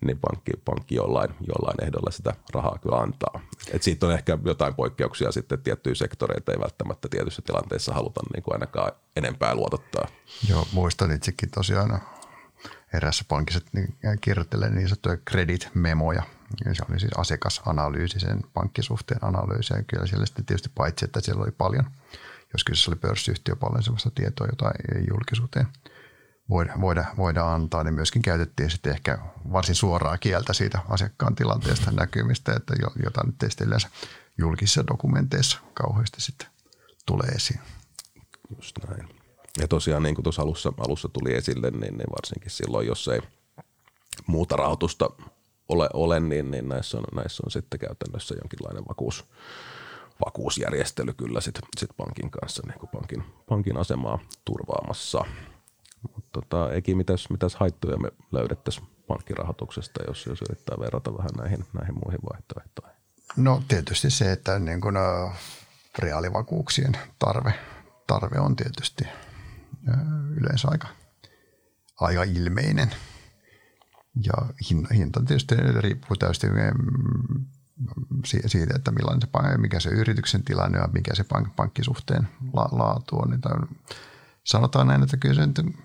niin pankki, pankki jollain, jollain ehdolla sitä rahaa kyllä antaa. Et siitä on ehkä jotain poikkeuksia sitten tiettyjä sektoreita, ei välttämättä tietyissä tilanteissa haluta niin kuin ainakaan enempää luotottaa. Joo, muistan itsekin tosiaan erässä pankissa niin kirjoittelen niin sanottuja credit-memoja. Se oli siis asiakasanalyysi, sen pankkisuhteen analyysi. Ja kyllä siellä sitten tietysti paitsi, että siellä oli paljon – jos kyseessä oli pörssiyhtiö paljon sellaista tietoa, jota ei julkisuuteen voida, voida, voida antaa, niin myöskin käytettiin sitten ehkä varsin suoraa kieltä siitä asiakkaan tilanteesta näkymistä, että jota nyt tietysti yleensä julkisissa dokumenteissa kauheasti sitten tulee esiin. Just näin. Ja tosiaan niin kuin tuossa alussa, alussa tuli esille, niin, niin varsinkin silloin, jos ei muuta rahoitusta ole, ole niin, niin näissä, on, näissä on sitten käytännössä jonkinlainen vakuus, vakuusjärjestely kyllä sit, sit pankin kanssa niin kuin pankin, pankin asemaa turvaamassa. Mutta tota, eikin mitäs, mitäs haittoja me löydettäisiin pankkirahoituksesta, jos, jos yrittää verrata vähän näihin, näihin muihin vaihtoehtoihin? No tietysti se, että niin kun, uh, reaalivakuuksien tarve, tarve on tietysti uh, yleensä aika, aika ilmeinen. Ja hinta tietysti riippuu täysin siitä, että millainen se, mikä se yrityksen tilanne on, mikä se pank, pankkisuhteen la, laatu on. Niin sanotaan näin, että kyllä se nyt,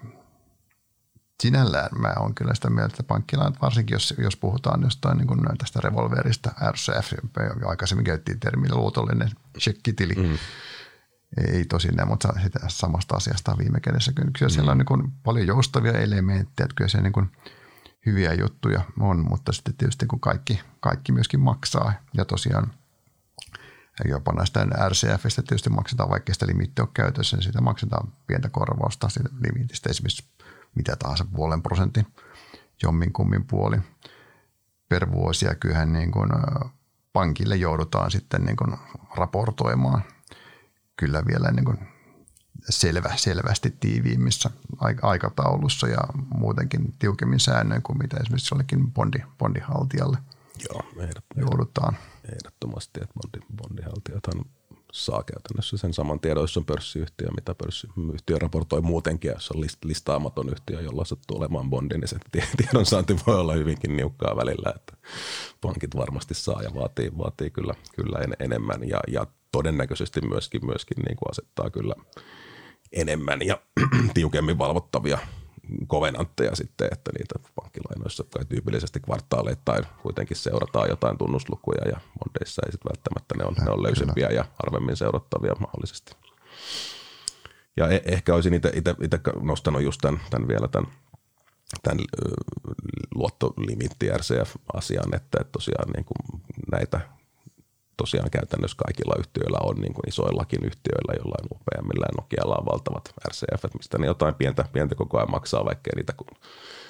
sinällään mä on kyllä sitä mieltä, että pankkila, varsinkin jos, jos puhutaan jostain niin kuin tästä revolverista, RCF, aikaisemmin käytettiin termillä luotollinen shekkitili, mm. ei tosin näin, mutta sitä samasta asiasta viime kädessä. Kyllä mm. siellä on niin kuin paljon joustavia elementtejä, että kyllä se niin kuin – hyviä juttuja on, mutta sitten tietysti kun kaikki, kaikki myöskin maksaa ja tosiaan jopa näistä RCFistä tietysti maksetaan, vaikka sitä limitti on käytössä, niin siitä maksetaan pientä korvausta siitä limitistä, esimerkiksi mitä tahansa puolen prosentin jommin kummin puoli per vuosi. Ja kyllähän niin kuin pankille joudutaan sitten niin kuin raportoimaan kyllä vielä niin kuin selvä, selvästi tiiviimmissä aikataulussa ja muutenkin tiukemmin säännöin kuin mitä esimerkiksi jollekin bondi, bondihaltijalle Joo, joudutaan. Ehdottomasti, että bondi, bondihaltijathan saa käytännössä sen saman tiedon, jos on pörssiyhtiö, mitä pörssiyhtiö raportoi muutenkin, jos on listaamaton yhtiö, jolla sattuu olemaan bondi, niin se tiedonsaanti voi olla hyvinkin niukkaa välillä, että pankit varmasti saa ja vaatii, vaatii kyllä, kyllä enemmän ja, ja todennäköisesti myöskin, myöskin niin kuin asettaa kyllä – enemmän ja (clears throat) tiukemmin valvottavia kovenantteja sitten, että niitä pankkilainoissa kai tyypillisesti kvartaaleittain kuitenkin seurataan jotain tunnuslukuja ja mondeissa ei sitten välttämättä ne on, ne on löysempiä ja harvemmin seurattavia mahdollisesti. Ja e- ehkä olisin itse nostanut just tämän, tämän vielä tämän, tämän luottolimitti RCF-asian, että, että tosiaan niin kuin näitä tosiaan käytännössä kaikilla yhtiöillä on niin kuin isoillakin yhtiöillä, jollain UPMillä ja Nokialla on valtavat RCF, mistä ne jotain pientä, pientä koko ajan maksaa, vaikka niitä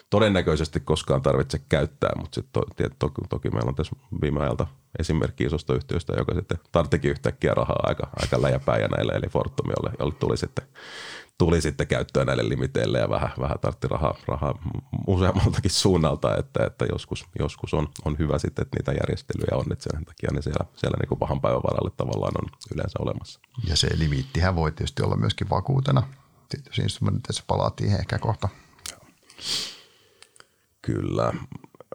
todennäköisesti koskaan tarvitse käyttää, mutta sitten to, toki, toki meillä on tässä viime ajalta esimerkki isosta yhtiöstä, joka sitten tarttikin yhtäkkiä rahaa aika, aika läjäpäin ja näille, eli Fortumiolle, jolle tuli sitten tuli sitten käyttöön näille limiteille ja vähän, vähän tartti rahaa, rahaa useammaltakin suunnalta, että, että joskus, joskus on, on, hyvä sitten, että niitä järjestelyjä on, että sen takia ne siellä, siellä niin kuin pahan päivän varalle tavallaan on yleensä olemassa. Ja se limittihän voi tietysti olla myöskin vakuutena. Sitten instrumentissa palaatiin ehkä kohta. Kyllä.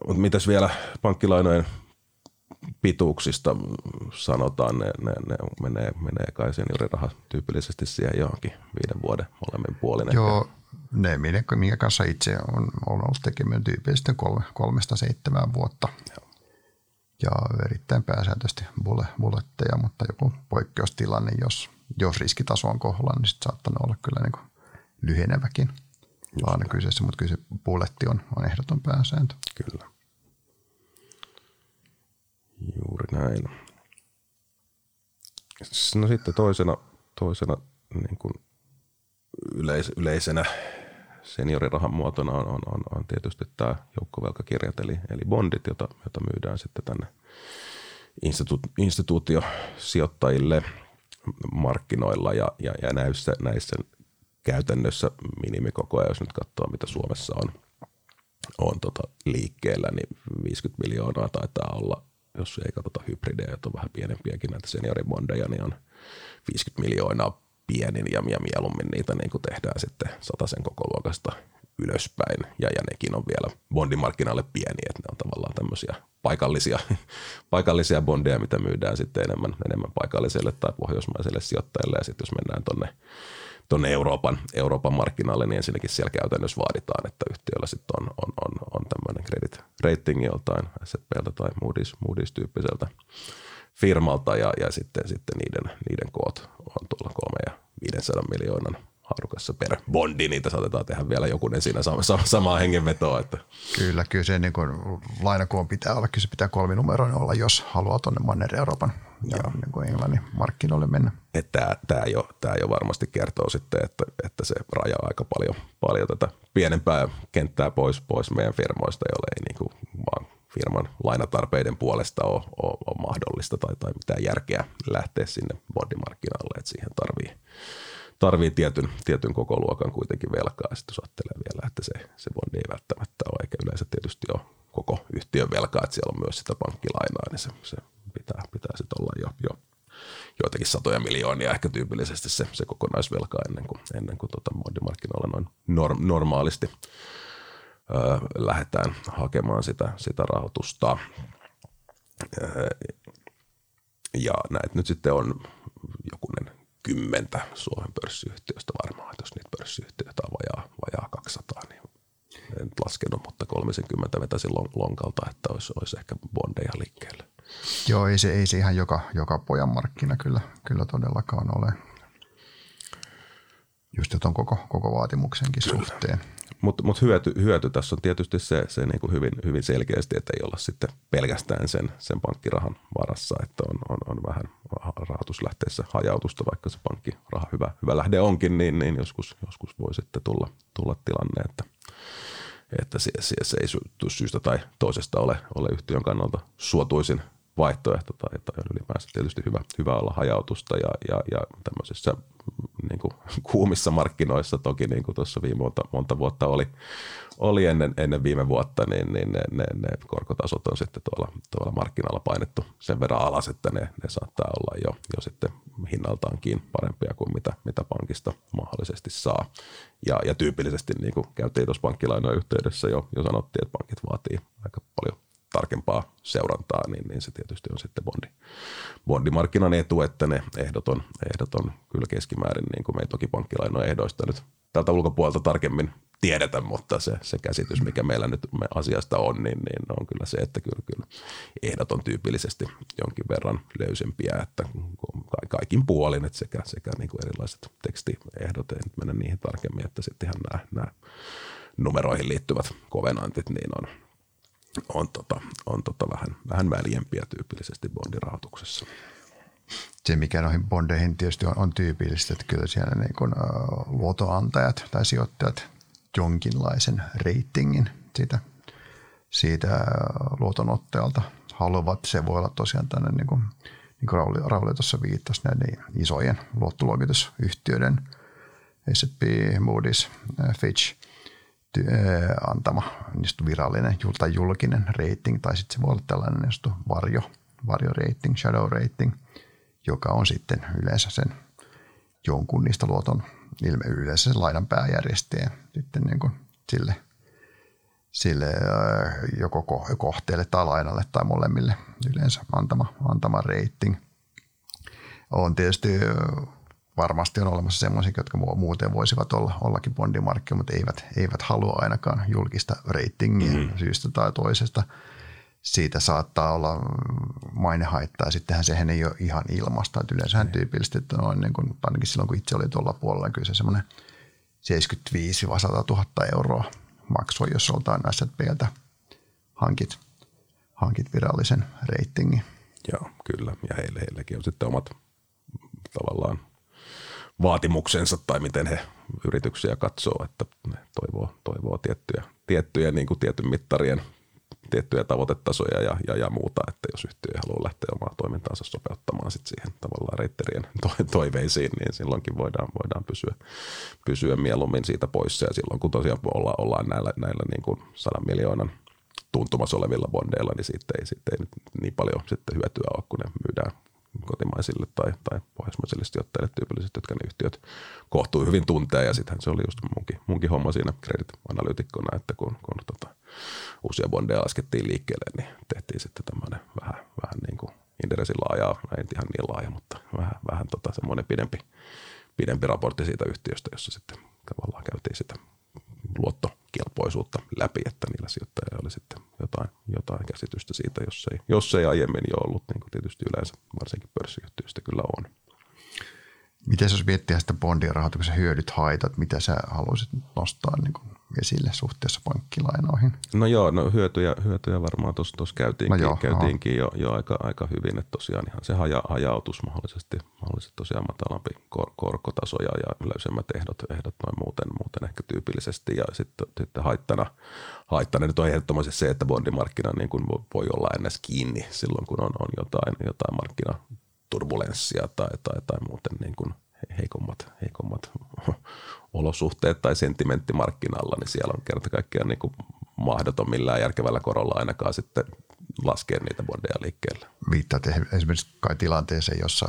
Mutta mitäs vielä pankkilainojen pituuksista sanotaan, ne, ne, ne menee, menee kai senioriraha tyypillisesti siihen johonkin viiden vuoden molemmin puolin. Joo, ne, minkä kanssa itse on, on ollut tekemään tyypillisesti kolme, kolmesta seitsemään vuotta. Joo. Ja erittäin pääsääntöisesti bulle, bulletteja, mutta joku poikkeustilanne, jos, jos riskitaso on kohdalla, niin sitten saattanut olla kyllä niin lyheneväkin kyseessä, mutta kyllä se bulletti on, on ehdoton pääsääntö. Kyllä. Juuri näin. No sitten toisena, toisena niin kuin yleis, yleisenä seniorirahan muotona on, on, on, on tietysti tämä joukkovelkakirjat eli, eli bondit, jota, jota myydään sitten tänne institu, instituutiosijoittajille markkinoilla ja, ja, ja näissä, näissä käytännössä minimikokoja, jos nyt katsoo mitä Suomessa on, on tota liikkeellä, niin 50 miljoonaa taitaa olla jos ei katsota hybridejä, jotka on vähän pienempiäkin näitä senioribondeja, niin on 50 miljoonaa pienin ja, mieluummin niitä niin kuin tehdään sitten sen koko luokasta ylöspäin. Ja, ja nekin on vielä bondimarkkinalle pieni, että ne on tavallaan tämmöisiä paikallisia, (laughs) paikallisia bondeja, mitä myydään sitten enemmän, enemmän paikalliselle tai pohjoismaiselle sijoittajille. Ja sitten jos mennään tuonne tuonne Euroopan, Euroopan markkinalle, niin ensinnäkin siellä käytännössä vaaditaan, että yhtiöllä sitten on, on, on, on tämmöinen credit rating joltain S&Pltä tai Moody's, Moody's-tyyppiseltä firmalta ja, ja sitten, sitten niiden, niiden koot on tuolla 3 ja 500 miljoonan haarukassa per bondi, niitä saatetaan tehdä vielä jokunen siinä sama, sama, samaa hengenvetoa. Että. Kyllä, kyllä se niin kuin, lainakoon pitää olla, kyllä se pitää kolminumeroinen olla, jos haluaa tuonne Manner-Euroopan ja niin kuin Englannin markkinoille mennä. Että tämä jo, tämä jo varmasti kertoo sitten, että, että se rajaa aika paljon, paljon tätä pienempää kenttää pois, pois meidän firmoista, jolle ei niin kuin vaan firman lainatarpeiden puolesta ole, ole, ole mahdollista tai, tai mitään järkeä lähteä sinne bondimarkkinalle, että siihen tarvii, tarvii tietyn, tietyn koko luokan kuitenkin velkaa. Sitten jos ajattelee vielä, että se, se bondi ei välttämättä ole, eikä yleensä tietysti ole koko yhtiön velkaa, että siellä on myös sitä pankkilainaa, niin se, se pitää, pitää sitten olla jo, jo joitakin satoja miljoonia ehkä tyypillisesti se, se kokonaisvelka ennen kuin, ennen kuin tota bondimarkkinoilla noin norm, normaalisti ö, lähdetään hakemaan sitä, sitä rahoitusta. Ö, ja näitä nyt sitten on jokunen kymmentä Suomen pörssiyhtiöistä varmaan, että jos niitä pörssiyhtiöitä on vajaa, vajaa 200, niin en laskenut, mutta 30 vetäisin lonkalta, että olisi, olisi ehkä bondeja liikkeelle. Joo, ei se, ei se ihan joka, joka pojan markkina kyllä, kyllä todellakaan ole. Just tuon koko, koko vaatimuksenkin kyllä. suhteen. Mutta mut hyöty, hyöty tässä on tietysti se, se niinku hyvin, hyvin selkeästi, että ei olla sitten pelkästään sen, sen pankkirahan varassa, että on, on, on vähän rahoituslähteessä hajautusta, vaikka se pankkiraha hyvä, hyvä lähde onkin, niin, niin joskus, joskus voi sitten tulla, tulla tilanne, että, että se, se, se ei syystä tai toisesta ole, ole yhtiön kannalta suotuisin vaihtoehto tai, tai on ylipäänsä tietysti hyvä, hyvä olla hajautusta ja, ja, ja tämmöisissä niin kuin, (laughs) kuumissa markkinoissa toki niin kuin tuossa viime monta, monta vuotta oli, oli ennen, ennen viime vuotta, niin, niin ne, ne, ne, korkotasot on sitten tuolla, tuolla markkinalla painettu sen verran alas, että ne, ne saattaa olla jo, jo sitten hinnaltaankin parempia kuin mitä, mitä pankista mahdollisesti saa. Ja, ja tyypillisesti niin kuin käytiin tuossa pankkilainojen yhteydessä jo, jo sanottiin, että pankit vaatii aika paljon tarkempaa seurantaa, niin, niin se tietysti on sitten bondi, bondimarkkinan etu, että ne ehdot on, ehdot on kyllä keskimäärin, niin kuin me ei toki pankkilainojen ehdoista nyt tältä ulkopuolelta tarkemmin tiedetä, mutta se, se käsitys, mikä meillä nyt me asiasta on, niin, niin on kyllä se, että kyllä, kyllä ehdot on tyypillisesti jonkin verran löysempiä, että kaikin puolin, että sekä, sekä niin kuin erilaiset tekstiehdot, en nyt mennä niihin tarkemmin, että sitten ihan nämä, nämä numeroihin liittyvät kovenantit, niin on, on, tota, on tota vähän, vähän väljempiä tyypillisesti bondirahoituksessa. Se, mikä noihin bondeihin tietysti on, on tyypillistä, että kyllä siellä niin kuin, uh, luotoantajat tai sijoittajat jonkinlaisen reitingin siitä, siitä luotonottajalta haluavat. Se voi olla tosiaan tänne niin kuin, niin kuin Rauli, Rauli tuossa viittasi näiden isojen luottoluokitusyhtiöiden S&P, Moody's, Fitch antama niin virallinen tai julkinen rating, tai sitten se voi olla tällainen niin varjo, varjo rating, shadow rating, joka on sitten yleensä sen jonkun niistä luoton ilme yleensä sen lainan pääjärjestäjä sitten niin kuin sille, sille joko kohteelle tai lainalle tai molemmille yleensä antama, antama rating. On tietysti varmasti on olemassa sellaisia, jotka muuten voisivat olla ollakin bondimarkkinoilla, mutta eivät, eivät halua ainakaan julkista ratingia mm-hmm. syystä tai toisesta. Siitä saattaa olla mainehaittaa. Sittenhän sehän ei ole ihan ilmasta. Että yleensähän mm. tyypillisesti, että noin, niin kuin, ainakin silloin kun itse oli tuolla puolella, niin kyllä se semmoinen 75-100 000 euroa maksoi, jos oltaan SPltä hankit, hankit virallisen reitingin. Joo, kyllä. Ja heille, heillekin on sitten omat tavallaan vaatimuksensa tai miten he yrityksiä katsoo, että ne toivoo, toivoo tiettyjä, tiettyjä niin kuin tietyn mittarien tiettyjä tavoitetasoja ja, ja, ja muuta, että jos yhtiö ei halua lähteä omaa toimintaansa sopeuttamaan sit siihen tavallaan reitterien to- toiveisiin, niin silloinkin voidaan, voidaan pysyä, pysyä mieluummin siitä poissa. Ja silloin kun tosiaan olla, ollaan näillä, näillä niin kuin sadan miljoonan tuntumassa olevilla bondeilla, niin siitä ei, siitä ei niin paljon sitten hyötyä ole, kun ne myydään kotimaisille tai, tai pohjoismaisille sijoittajille tyypillisesti, jotka ne yhtiöt kohtuu hyvin tuntee. Ja sittenhän se oli just munkin, munkin homma siinä kredit-analyytikkona, että kun, kun tota, uusia bondeja laskettiin liikkeelle, niin tehtiin sitten tämmöinen vähän, vähän niin kuin Inderesin laajaa, ei ihan niin laaja, mutta vähän, vähän tota semmoinen pidempi, pidempi raportti siitä yhtiöstä, jossa sitten tavallaan käytiin sitä luottokelpoisuutta läpi, että niillä sijoittajilla oli sitten jotain, jotain käsitystä siitä, jos ei, jos ei aiemmin jo ollut, niin kuin tietysti yleensä varsinkin pörssiyhtiöistä kyllä on. Miten jos miettii sitä bondien rahoituksen hyödyt, haitat, mitä sä haluaisit nostaa niin kuin esille suhteessa pankkilainoihin? No joo, no hyötyjä, hyötyjä varmaan tuossa käytiinkin, no joo, käytiinkin jo, jo, aika, aika hyvin, että tosiaan ihan se haja, hajautus mahdollisesti, mahdollisesti tosiaan matalampi kor, korkotaso ja, ja yleisemmät ehdot, ehdot noin muuten, muuten ehkä tyypillisesti ja sitten, sitten haittana, haittana nyt on ehdottomasti se, että bondimarkkina niin kuin voi olla ennäs kiinni silloin, kun on, on jotain, jotain markkinaturbulenssia tai, tai, tai muuten niin kuin heikommat, heikommat olosuhteet tai sentimentti markkinalla, niin siellä on kerta kaikkiaan niin mahdoton millään järkevällä korolla ainakaan sitten laskea niitä bondeja liikkeelle. Viittaat esimerkiksi kai tilanteeseen, jossa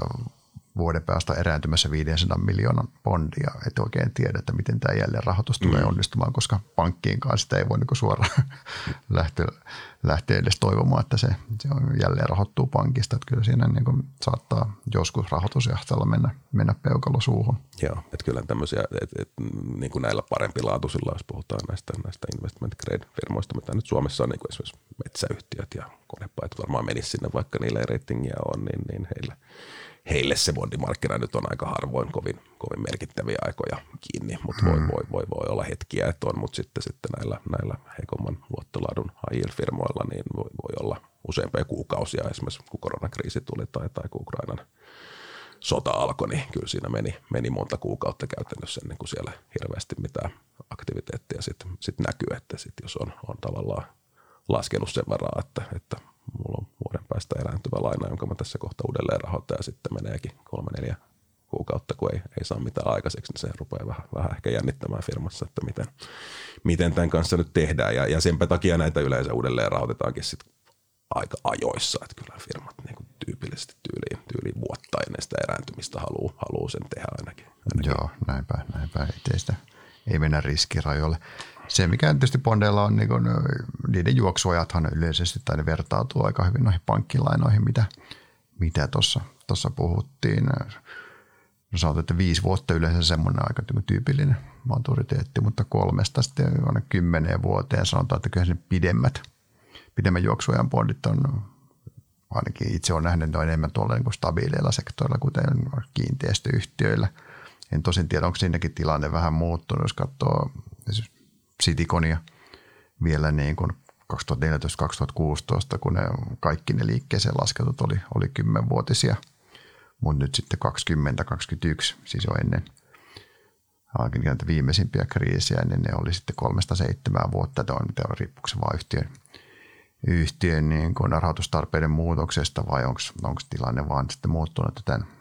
vuoden päästä erääntymässä 500 miljoonan bondia. Et oikein tiedä, että miten tämä jälleen rahoitus tulee mm. onnistumaan, koska pankkiin kanssa sitä ei voi niin suoraan (laughs) lähteä, lähteä edes toivomaan, että se, se on jälleen rahoittuu pankista. Että kyllä siinä niin kuin saattaa joskus rahoitusjahtalla mennä, mennä peukalo suuhun. Joo, että kyllä tämmöisiä, että et, niin kuin näillä parempilaatuisilla, jos puhutaan näistä, näistä investment grade firmoista, mitä nyt Suomessa on niin kuin esimerkiksi metsäyhtiöt ja konepait varmaan menisi sinne, vaikka niillä ei ratingia on, niin, niin heillä – heille se bondimarkkina nyt on aika harvoin kovin, kovin merkittäviä aikoja kiinni, mutta voi, hmm. voi, voi, voi, olla hetkiä, että on, mutta sitten, sitten näillä, näillä heikomman luottolaadun high firmoilla niin voi, voi olla useampia kuukausia, esimerkiksi kun koronakriisi tuli tai, tai kun Ukrainan sota alkoi, niin kyllä siinä meni, meni monta kuukautta käytännössä ennen kuin siellä hirveästi mitään aktiviteettia sitten sit näkyy, että sit jos on, on tavallaan laskenut sen varaa, että, että mulla on vuoden päästä elääntyvä laina, jonka mä tässä kohta uudelleen rahoitan ja sitten meneekin kolme neljä kuukautta, kun ei, ei saa mitään aikaiseksi, niin se rupeaa vähän, vähän ehkä jännittämään firmassa, että miten, miten tämän kanssa nyt tehdään. Ja, ja senpä takia näitä yleensä uudelleen rahoitetaankin sit aika ajoissa, että kyllä firmat niin kuin tyypillisesti tyyliin, tyyliin vuotta ennen sitä erääntymistä haluaa, haluaa sen tehdä ainakin, ainakin. Joo, näinpä, näinpä. Ei, sitä, ei mennä riskirajoille se, mikä tietysti bondeilla on, niin kun, niiden juoksuajathan yleisesti tai ne vertautuu aika hyvin noihin pankkilainoihin, mitä mitä tuossa puhuttiin. No sanotaan, että viisi vuotta yleensä semmoinen aika tyypillinen maturiteetti, mutta kolmesta sitten kymmeneen vuoteen sanotaan, että kyllä se pidemmät, pidemmän juoksuajan bondit on ainakin itse olen nähnyt ne enemmän tuolla niin stabiileilla sektoilla, kuten kiinteistöyhtiöillä. En tosin tiedä, onko siinäkin tilanne vähän muuttunut, jos katsoo Cityconia vielä niin kuin 2014-2016, kun ne, kaikki ne liikkeeseen lasketut oli, oli kymmenvuotisia, mutta nyt sitten 2021, siis jo ennen näitä viimeisimpiä kriisejä, niin ne oli sitten kolmesta seitsemää vuotta, että on riippuuko se vaan yhtiön, yhtiön niin kuin rahoitustarpeiden muutoksesta vai onko tilanne vaan sitten muuttunut tämän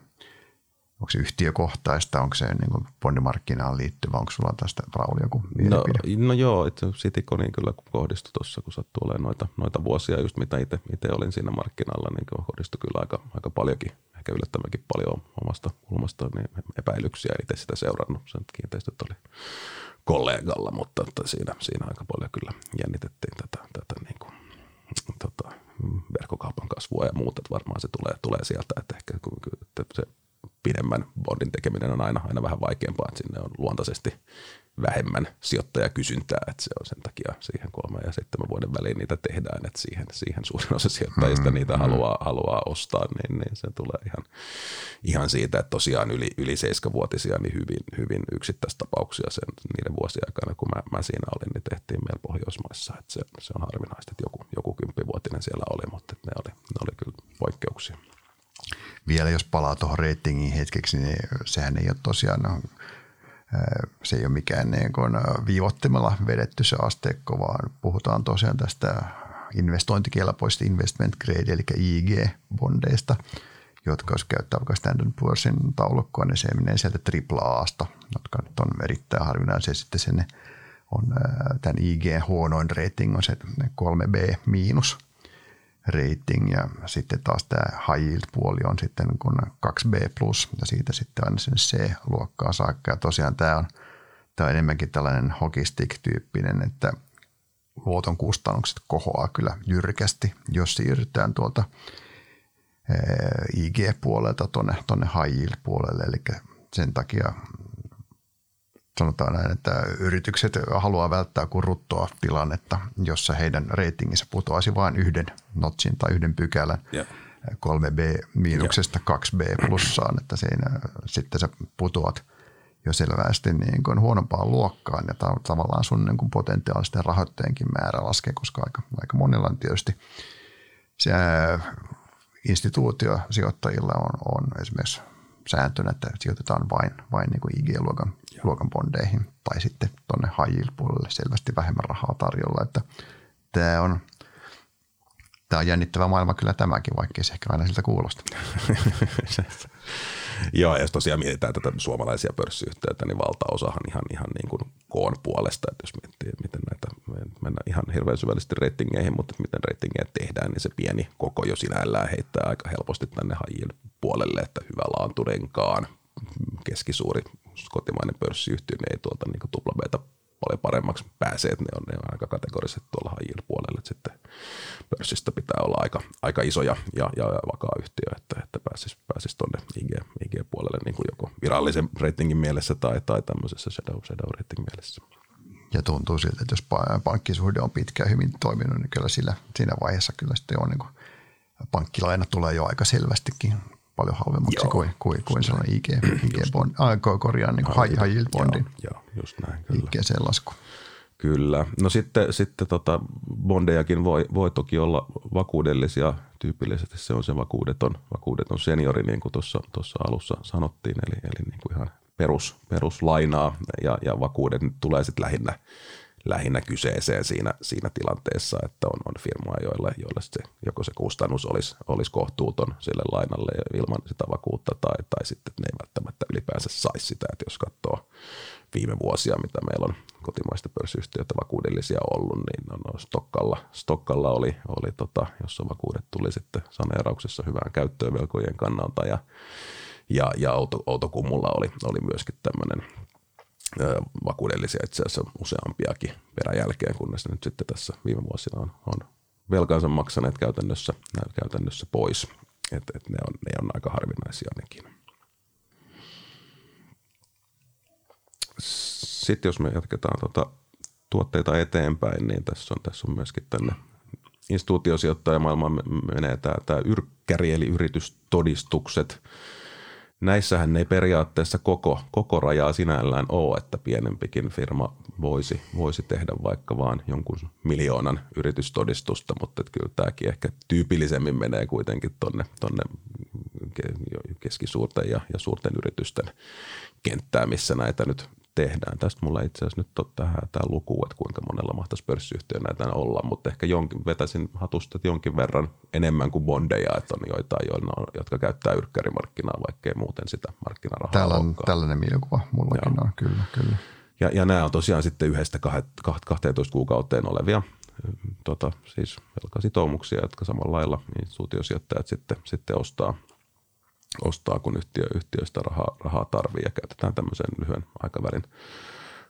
onko se yhtiökohtaista, onko se niin kuin bondimarkkinaan liittyvä, onko sulla tästä Rauli joku no, no joo, itse Cityconiin kyllä kohdistui tuossa, kun sattuu olemaan noita, noita vuosia, just mitä itse olin siinä markkinalla, niin kohdistui kyllä aika, aika paljonkin, ehkä yllättävänkin paljon omasta kulmasta niin epäilyksiä, itse sitä seurannut, sen kiinteistöt oli kollegalla, mutta että siinä, siinä aika paljon kyllä jännitettiin tätä, tätä niin kuin, tota, verkkokaupan kasvua ja muuta, että varmaan se tulee, tulee sieltä, että ehkä että se pidemmän bondin tekeminen on aina, aina vähän vaikeampaa, että sinne on luontaisesti vähemmän sijoittajakysyntää, että se on sen takia siihen kolme ja seitsemän vuoden väliin niitä tehdään, että siihen, siihen suurin osa sijoittajista niitä mm, haluaa, haluaa ostaa, niin, niin se tulee ihan, ihan siitä, että tosiaan yli, yli seiskavuotisia niin hyvin, hyvin yksittäistapauksia sen niiden vuosien aikana, kun mä, mä siinä olin, niin tehtiin meillä Pohjoismaissa, että se, se on harvinaista, että joku, joku kymppivuotinen siellä oli, mutta ne oli, ne oli kyllä poikkeuksia vielä jos palaa tuohon reitingin hetkeksi, niin sehän ei ole tosiaan, no, se ei ole mikään niin viivottimella vedetty se asteikko, vaan puhutaan tosiaan tästä investointikelpoista investment grade, eli IG-bondeista, jotka jos käyttää vaikka Standard Poor'sin taulukkoa, niin se menee sieltä AAA-sta, jotka nyt on erittäin harvinaisia. Sitten sinne on tämän IG huonoin rating on se 3B miinus – rating ja sitten taas tämä high yield puoli on sitten kun 2B plus ja siitä sitten aina sinne C-luokkaa saakka. Ja tosiaan tämä on, tämä on enemmänkin tällainen hockeystick-tyyppinen, että luoton kustannukset kohoaa kyllä jyrkästi, jos siirrytään tuolta IG-puolelta tuonne, tuonne high yield-puolelle, eli sen takia sanotaan näin, että yritykset haluaa välttää kuin ruttoa tilannetta, jossa heidän reitingissä putoaisi vain yhden notsin tai yhden pykälän. Yeah. 3B miinuksesta 2B plussaan, että siinä sitten sä putoat jo selvästi niin kuin huonompaan luokkaan ja tavallaan sun niin kuin potentiaalisten rahoittajienkin määrä laskee, koska aika, aika monilla on tietysti se instituutiosijoittajilla on, on esimerkiksi sääntönä, että sijoitetaan vain, vain niin kuin IG-luokan luokan bondeihin tai sitten tuonne high puolelle selvästi vähemmän rahaa tarjolla. Että tämä on, tämä on jännittävä maailma kyllä tämäkin, vaikkei se ehkä aina siltä kuulosta. (laughs) Joo, ja jos tosiaan mietitään tätä suomalaisia pörssiyhtiöitä, niin valtaosahan ihan, ihan niin kuin koon puolesta, että jos miettii, miten näitä, mennään ihan hirveän syvällisesti ratingeihin, mutta miten ratingeja tehdään, niin se pieni koko jo sinällään heittää aika helposti tänne hajin puolelle, että hyvä laanturenkaan, keskisuuri kotimainen pörssiyhtiö, niin ei tuolta niin tuplabeita paljon paremmaksi pääse, että ne on, ne on aika kategoriset tuolla high puolella, että sitten pörssistä pitää olla aika, aika iso ja, ja, ja vakaa yhtiö, että, että pääsisi, pääsisi tuonne IG, IG-puolelle niin kuin joko virallisen ratingin mielessä tai, tai tämmöisessä shadow, shadow rating mielessä. Ja tuntuu siltä, että jos pankkisuhde on pitkään hyvin toiminut, niin kyllä sillä, siinä vaiheessa kyllä sitten on niin kuin pankkilaina tulee jo aika selvästikin paljon halvemmaksi joo, kuin, kuin, kuin sellainen IG, IG bond, äh, korjaan niin high, high yield bondin joo, joo, just näin, kyllä. lasku. Kyllä. No sitten, sitten tota, bondejakin voi, voi toki olla vakuudellisia. Tyypillisesti se on se vakuudeton, vakuudeton seniori, niin kuin tuossa alussa sanottiin, eli, eli niin kuin ihan perus, peruslainaa ja, ja vakuudet tulee sitten lähinnä lähinnä kyseeseen siinä, siinä tilanteessa, että on, on firmoja, joille, joille se, joko se kustannus olisi, olisi kohtuuton sille lainalle ilman sitä vakuutta tai, tai sitten ne ei välttämättä ylipäänsä saisi sitä, että jos katsoo viime vuosia, mitä meillä on kotimaista pörssiyhtiöitä vakuudellisia ollut, niin no, no Stokkalla, Stokkalla oli, oli tota, jossa vakuudet tuli sitten saneerauksessa hyvään käyttöön velkojen kannalta ja ja, ja Outokummulla oli, oli myöskin tämmöinen vakuudellisia itse asiassa useampiakin peräjälkeen, kunnes nyt sitten tässä viime vuosina on, on velkansa maksaneet käytännössä, käytännössä pois. Et, et ne, on, ne on aika harvinaisia nekin. sitten jos me jatketaan tuota tuotteita eteenpäin, niin tässä on, tässä on myöskin tänne instituutiosijoittajamaailmaan menee tämä, tämä yrkkäri eli yritystodistukset. Näissähän ei periaatteessa koko, koko rajaa sinällään ole, että pienempikin firma voisi, voisi tehdä vaikka vaan jonkun miljoonan yritystodistusta, mutta kyllä tämäkin ehkä tyypillisemmin menee kuitenkin tuonne tonne keskisuurten ja, ja suurten yritysten kenttään, missä näitä nyt tehdään. Tästä mulla itse asiassa nyt on tähän tämä luku, että kuinka monella mahtaisi pörssiyhtiö näitä olla, mutta ehkä jonkin, vetäisin hatusta jonkin verran enemmän kuin bondeja, että on joitain, joilla jotka käyttää yrkkärimarkkinaa, vaikkei muuten sitä markkinarahaa Täällä on olekaan. tällainen mielikuva, mullakin Joo. on, kyllä, kyllä. Ja, ja nämä on tosiaan sitten yhdestä 12 kuukauteen olevia tota, siis velkasitoumuksia, jotka samalla lailla niin suutiosijoittajat sitten, sitten ostaa – ostaa, kun yhtiö, yhtiöistä rahaa, rahaa tarvii ja käytetään tämmöisen lyhyen aikavälin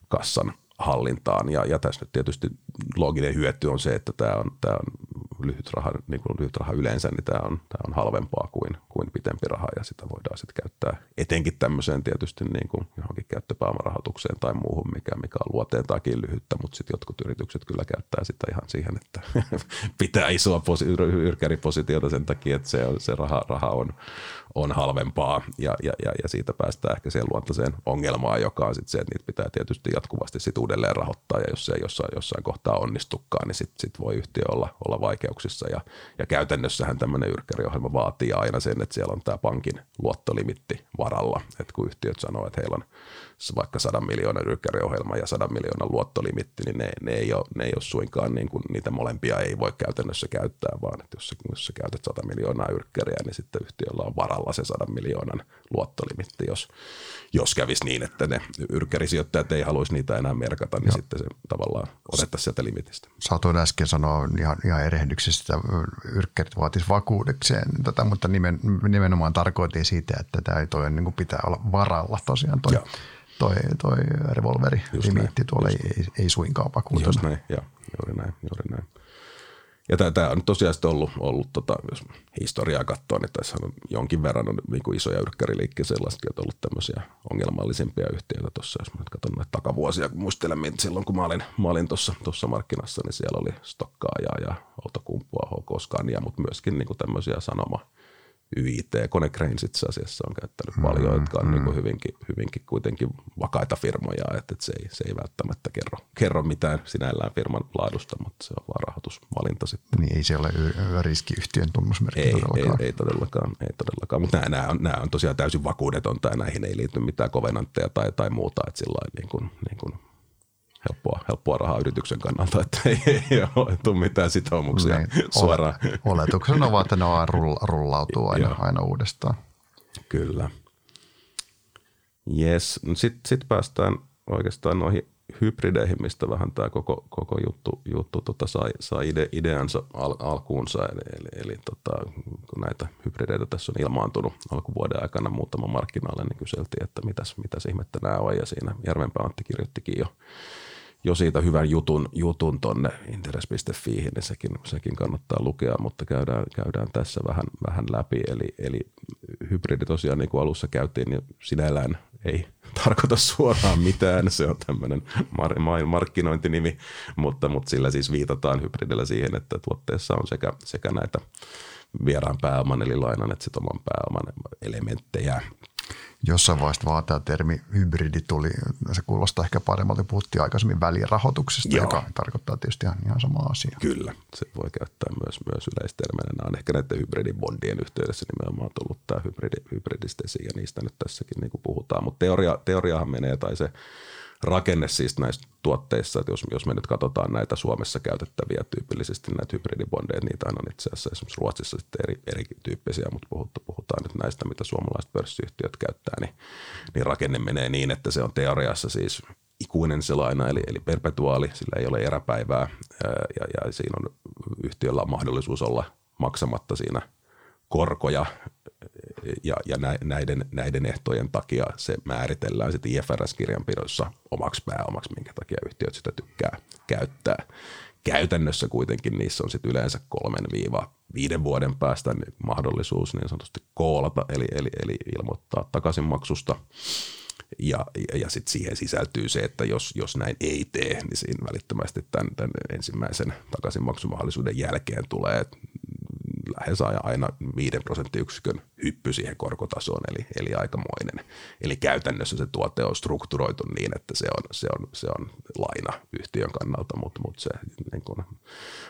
kassan hallintaan. Ja, ja tässä nyt tietysti looginen hyöty on se, että tämä on, tämä on lyhyt raha, niin kuin lyhyt raha yleensä, niin tämä on, tämä on halvempaa kuin, kuin pitempi raha ja sitä voidaan sitten käyttää etenkin tämmöiseen tietysti niin kuin johonkin käyttöpääomarahoitukseen tai muuhun, mikä, mikä on luoteentaakin lyhyttä, mutta sitten jotkut yritykset kyllä käyttää sitä ihan siihen, että (laughs) pitää isoa posi- yrkäripositiota sen takia, että se, se raha, raha on, on halvempaa. Ja, ja, ja, ja siitä päästään ehkä siihen luontaiseen ongelmaan, joka on sitten se, että niitä pitää tietysti jatkuvasti sit uudelleen rahoittaa. Ja jos se ei jossain, jossain kohtaa onnistukaan, niin sitten sit voi yhtiö olla, olla vaikeuksissa. Ja, ja käytännössähän tämmöinen yrkkäriohjelma vaatii aina sen, että siellä on tämä pankin luottolimitti varalla, että kun yhtiöt sanoo, että heillä on vaikka 100 miljoonan yrkkäriohjelma ja 100 miljoonan luottolimitti, niin ne, ne, ei, ole, ne ei ole suinkaan, niin kuin, niitä molempia ei voi käytännössä käyttää, vaan että jos, jos sä käytät 100 miljoonaa yrkkäriä, niin sitten yhtiöllä on varalla se 100 miljoonan luottolimitti. Jos, jos kävisi niin, että ne yrkkärisijoittajat ei haluaisi niitä enää merkata, niin Joo. sitten se tavallaan otettaisiin sieltä limitistä. Saatoin äsken sanoa ihan, ihan erehdyksessä, että yrkkärit vaatisi vakuudekseen tätä, mutta nimen, nimenomaan tarkoitin siitä, että tämä toi niin pitää olla varalla tosiaan toi. Joo toi, toi revolveri limiitti tuolla ei, ei, ei suinkaan vakuutena. Just näin, joo, juuri näin, juuri näin. Ja tämä on tosiaan ollut, ollut tota, jos historiaa katsoo, niin tässä on jonkin verran on niin kuin isoja yrkkäriliikkeitä sellaisetkin, että on ollut tämmöisiä ongelmallisimpia yhtiöitä tuossa, jos mä nyt katson näitä takavuosia, kun muistelen, että silloin kun mä olin, mä olin tuossa, tuossa markkinassa, niin siellä oli Stokkaajaa ja Outokumpua, HK Scania, mutta myöskin niin kuin tämmöisiä sanoma, YIT, Konecranes itse asiassa on käyttänyt mm, paljon, jotka on mm. niin hyvinkin, hyvinkin kuitenkin vakaita firmoja, että, että se, ei, se ei välttämättä kerro, kerro mitään sinällään firman laadusta, mutta se on vaan rahoitusvalinta sitten. Niin ei se ole riskiyhtiön tunnusmerkki ei, todellakaan. Ei, ei todellakaan, ei todellakaan. mutta nämä, nämä, on, nämä on tosiaan täysin vakuudetonta ja näihin ei liity mitään kovenantteja tai, tai muuta, että sillä niin kuin, niin kuin helppoa, helppoa rahaa yrityksen kannalta, että ei, ei ole tule mitään sitoumuksia Näin, suoraan. Oletuksena ovat, että ne vaan rullautuu aina, aina uudestaan. Kyllä. Yes. Sitten sit päästään oikeastaan noihin hybrideihin, mistä vähän tämä koko, koko juttu, juttu tota sai, sai ide, ideansa al, alkuunsa. Eli, eli, eli tota, kun näitä hybrideitä tässä on ilmaantunut alkuvuoden aikana muutama markkinoille, niin kyseltiin, että mitäs, mitäs ihmettä nämä on. Ja siinä Järvenpää Antti kirjoittikin jo jo siitä hyvän jutun, jutun tonne interes.fiihin, niin sekin, sekin kannattaa lukea, mutta käydään, käydään tässä vähän, vähän läpi. Eli, eli hybridi tosiaan, niin kuin alussa käytiin, niin sinällään ei (laughs) tarkoita suoraan mitään. Se on tämmöinen mar- markkinointinimi, mutta, mutta sillä siis viitataan hybridillä siihen, että tuotteessa on sekä, sekä näitä vieraan pääoman eli lainan että oman pääoman elementtejä jossain vaiheessa vaan tämä termi hybridi tuli, se kuulostaa ehkä paremmalta, puhuttiin aikaisemmin välirahoituksesta, Joo. joka tarkoittaa tietysti ihan, ihan sama asia. Kyllä, se voi käyttää myös, myös yleistermeenä. Nämä on ehkä näiden hybridibondien yhteydessä nimenomaan tullut tämä hybridi, hybridistesi ja niistä nyt tässäkin niin kuin puhutaan, mutta teoria, teoriahan menee tai se rakenne siis näissä tuotteissa, että jos, jos me nyt katsotaan näitä Suomessa käytettäviä tyypillisesti näitä hybridibondeja, niitä on itse asiassa esimerkiksi Ruotsissa sitten eri, erityyppisiä, mutta puhutaan, puhutaan nyt näistä, mitä suomalaiset pörssiyhtiöt käyttää, niin, niin rakenne menee niin, että se on teoriassa siis ikuinen selaina, eli, eli perpetuaali, sillä ei ole eräpäivää ja, ja siinä on yhtiöllä on mahdollisuus olla maksamatta siinä korkoja ja, ja näiden, näiden ehtojen takia se määritellään sitten IFRS-kirjanpidossa omaksi pääomaksi, minkä takia yhtiöt sitä tykkää käyttää. Käytännössä kuitenkin niissä on sitten yleensä kolmen viiva viiden vuoden päästä mahdollisuus niin sanotusti koolata, eli, eli, eli ilmoittaa takaisinmaksusta. Ja, ja, ja sitten siihen sisältyy se, että jos, jos näin ei tee, niin siinä välittömästi tämän, tämän ensimmäisen takaisinmaksumahdollisuuden jälkeen tulee lähes aina 5 prosenttiyksikön hyppy siihen korkotasoon, eli, eli aikamoinen. Eli käytännössä se tuote on strukturoitu niin, että se on, se on, se on laina yhtiön kannalta, mutta, mutta se niin kuin,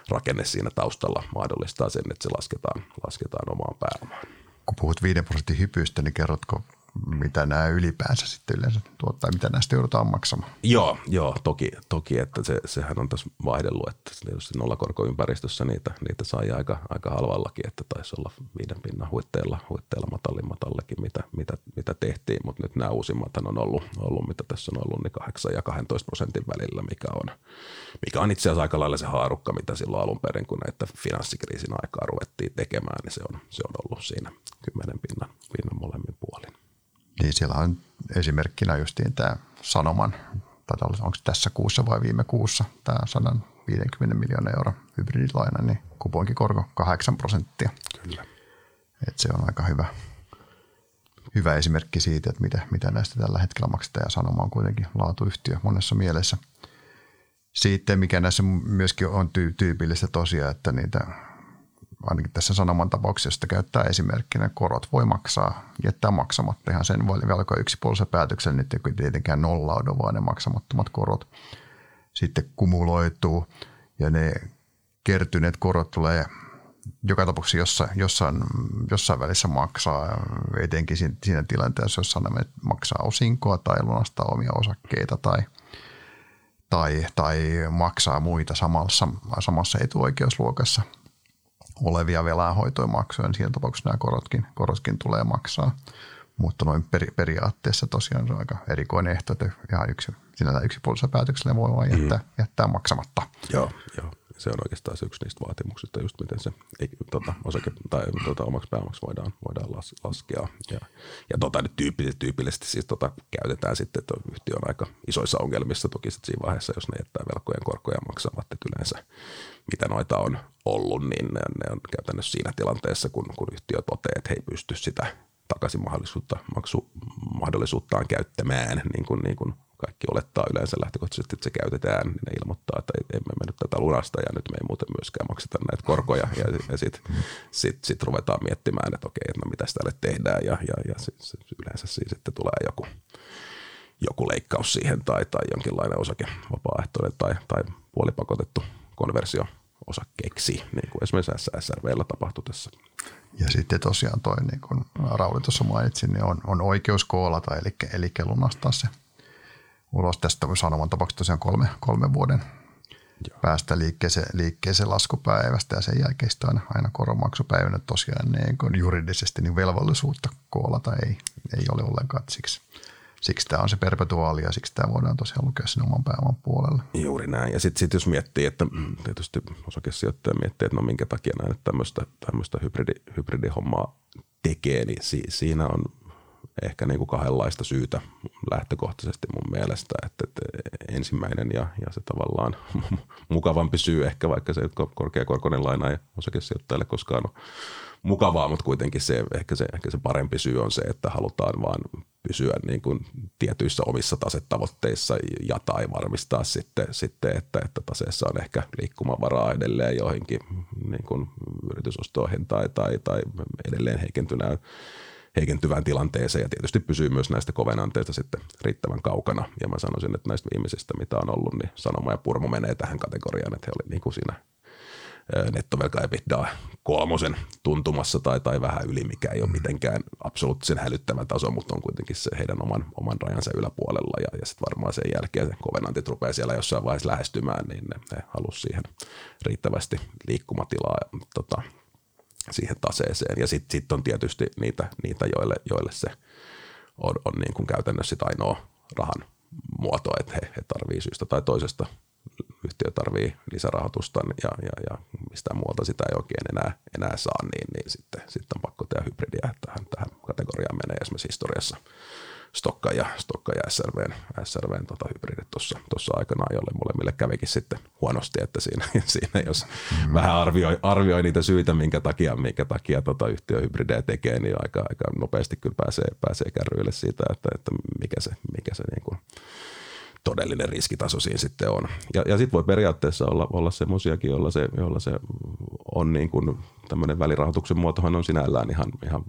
rakenne siinä taustalla mahdollistaa sen, että se lasketaan, lasketaan omaan pääomaan. Kun puhut 5 prosentin hypystä, niin kerrotko mitä nämä ylipäänsä sitten yleensä tuottaa, mitä näistä joudutaan maksamaan. Joo, joo toki, toki että se, sehän on tässä vaihdellut, että tietysti nollakorkoympäristössä niitä, niitä sai aika, aika halvallakin, että taisi olla viiden pinnan huitteilla, huitteilla matallimmatallekin, mitä, mitä, mitä tehtiin, mutta nyt nämä uusimmat on ollut, ollut, mitä tässä on ollut, niin 8 ja 12 prosentin välillä, mikä on, mikä on itse asiassa aika lailla se haarukka, mitä silloin alun perin, kun näitä finanssikriisin aikaa ruvettiin tekemään, niin se on, se on ollut siinä 10 pinnan, pinnan molemmin puolin. Niin siellä on esimerkkinä justiin tämä Sanoman, tai onko tässä kuussa vai viime kuussa, tämä 150 miljoonaa euro hybridilaina, niin kuponkikorko 8 prosenttia. Kyllä. Et se on aika hyvä, hyvä esimerkki siitä, että mitä, mitä näistä tällä hetkellä maksetaan ja Sanoma on kuitenkin laatuyhtiö monessa mielessä. Sitten mikä näissä myöskin on tyypillistä tosiaan, että niitä ainakin tässä Sanoman tapauksessa käyttää esimerkkinä, korot voi maksaa, jättää maksamatta ihan sen velko yksipuolisen päätöksen, nyt ei tietenkään nollaudu, vaan ne maksamattomat korot sitten kumuloituu ja ne kertyneet korot tulee joka tapauksessa jossain, jossain, jossain välissä maksaa, etenkin siinä tilanteessa, jos sanomme, että maksaa osinkoa tai lunastaa omia osakkeita tai, tai, tai maksaa muita samassa, samassa etuoikeusluokassa – olevia velanhoitoimaksuja, niin siinä tapauksessa nämä korotkin, korotkin tulee maksaa. Mutta noin peri, periaatteessa tosiaan se on aika erikoinen ehto, että ihan yksi, sinällä yksipuolisella päätöksellä voi vain jättää, mm. jättää maksamatta. Joo, joo. Se on oikeastaan se yksi niistä vaatimuksista, just miten se ei, tota, osake, tai tota, omaksi pääomaksi voidaan, voidaan las, laskea. Ja, ja tota, nyt tyypillisesti, tyypillisesti siis tota, käytetään sitten, että yhtiö on aika isoissa ongelmissa toki siinä vaiheessa, jos ne jättää velkojen korkoja maksavat, että yleensä mitä noita on ollut, niin ne, ne on käytännössä siinä tilanteessa, kun, kun yhtiö toteaa, että he ei pysty sitä takaisin mahdollisuutta, maksumahdollisuuttaan käyttämään, niin kuin, niin kuin kaikki olettaa yleensä lähtökohtaisesti, että se käytetään, niin ne ilmoittaa, että emme me nyt tätä lunasta ja nyt me ei muuten myöskään makseta näitä korkoja. Ja, ja sitten sit, sit ruvetaan miettimään, että okei, no mitä tälle tehdään. Ja, ja, ja sit, sit yleensä siis sitten tulee joku, joku leikkaus siihen tai, tai jonkinlainen osake vapaaehtoinen tai, tai puolipakotettu konversio osakkeeksi, niin kuin esimerkiksi SRVllä tapahtui tässä. Ja sitten tosiaan toi, niin kuin Rauli tuossa mainitsi, niin on, on oikeus koolata, eli, eli lunastaa se ulos tästä sanoman tapauksessa tosiaan kolme, kolme vuoden Joo. päästä liikkeeseen, liikkeeseen laskupäivästä ja sen jälkeen aina, aina koronmaksupäivänä tosiaan niin juridisesti niin velvollisuutta koolata ei, ei ole ollenkaan siksi siksi tämä on se perpetuaali ja siksi tämä voidaan tosiaan lukea sen oman pääoman puolella. Juuri näin. Ja sitten sit jos miettii, että tietysti osakesijoittaja miettii, että no minkä takia näin tämmöistä hybridi, hybridihommaa tekee, niin si, siinä on ehkä niin kuin kahdenlaista syytä lähtökohtaisesti mun mielestä. Että, että ensimmäinen ja, ja se tavallaan (laughs) mukavampi syy ehkä, vaikka se korkeakorkoinen laina ei osakesijoittajalle koskaan ole mukavaa, mutta kuitenkin se, ehkä, se, ehkä se parempi syy on se, että halutaan vaan pysyä niin kuin tietyissä omissa tasetavoitteissa ja tai varmistaa sitten, sitten että, että taseessa on ehkä liikkumavaraa edelleen joihinkin niin kuin yritysostoihin tai, tai, tai edelleen heikentynään heikentyvään tilanteeseen ja tietysti pysyy myös näistä kovenanteista sitten riittävän kaukana. Ja mä sanoisin, että näistä viimeisistä, mitä on ollut, niin Sanoma ja Purmo menee tähän kategoriaan, että he olivat niin kuin siinä nettovelka EBITDA kolmosen tuntumassa tai, tai vähän yli, mikä ei ole mm. mitenkään absoluuttisen hälyttävä taso, mutta on kuitenkin se heidän oman, oman rajansa yläpuolella ja, ja sitten varmaan sen jälkeen kovenantit rupeaa siellä jossain vaiheessa lähestymään, niin ne, ne halusi siihen riittävästi liikkumatilaa tota, siihen taseeseen. Ja sitten sit on tietysti niitä, niitä joille, joille se on, on niin kuin käytännössä sit ainoa rahan muoto, että he, he tarvii syystä tai toisesta yhtiö tarvii lisärahoitusta ja, ja, ja mistään muualta sitä ei oikein enää, enää saa, niin, niin sitten, sitten on pakko tehdä hybridiä, tähän, tähän kategoriaan menee esimerkiksi historiassa Stokka ja, Stokka ja SRVn, SRVn tota, hybridit tuossa aikanaan, jolle molemmille kävikin sitten huonosti, että siinä, (laughs) siinä jos mm. vähän arvioi, arvioi, niitä syitä, minkä takia, minkä takia tota yhtiö hybridejä tekee, niin aika, aika nopeasti kyllä pääsee, pääsee kärryille siitä, että, että mikä se, mikä se niin kuin, todellinen riskitaso siinä sitten on. Ja, ja sitten voi periaatteessa olla, olla semmoisiakin, joilla se, joilla se on niin kuin tämmöinen välirahoituksen muotohan on sinällään ihan, ihan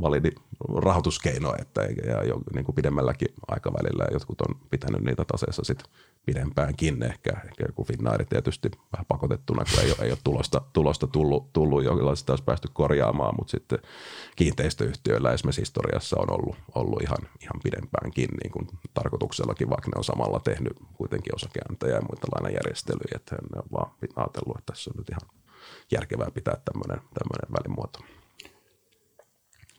validi rahoituskeino, että ja jo niin kuin pidemmälläkin aikavälillä. Jotkut on pitänyt niitä taseessa sitten pidempäänkin ehkä, ehkä joku Finnair tietysti vähän pakotettuna, kun ei ei ole tulosta, tulosta tullut, tullut jolla sitä olisi päästy korjaamaan, mutta sitten kiinteistöyhtiöillä esimerkiksi historiassa on ollut, ollut ihan, ihan pidempäänkin niin kuin tarkoituksellakin, vaikka ne on samalla tehnyt kuitenkin osakeantajia ja muita lainajärjestelyjä, että ne on vaan ajatellut, että tässä on nyt ihan järkevää pitää tämmöinen, tämmöinen välimuoto.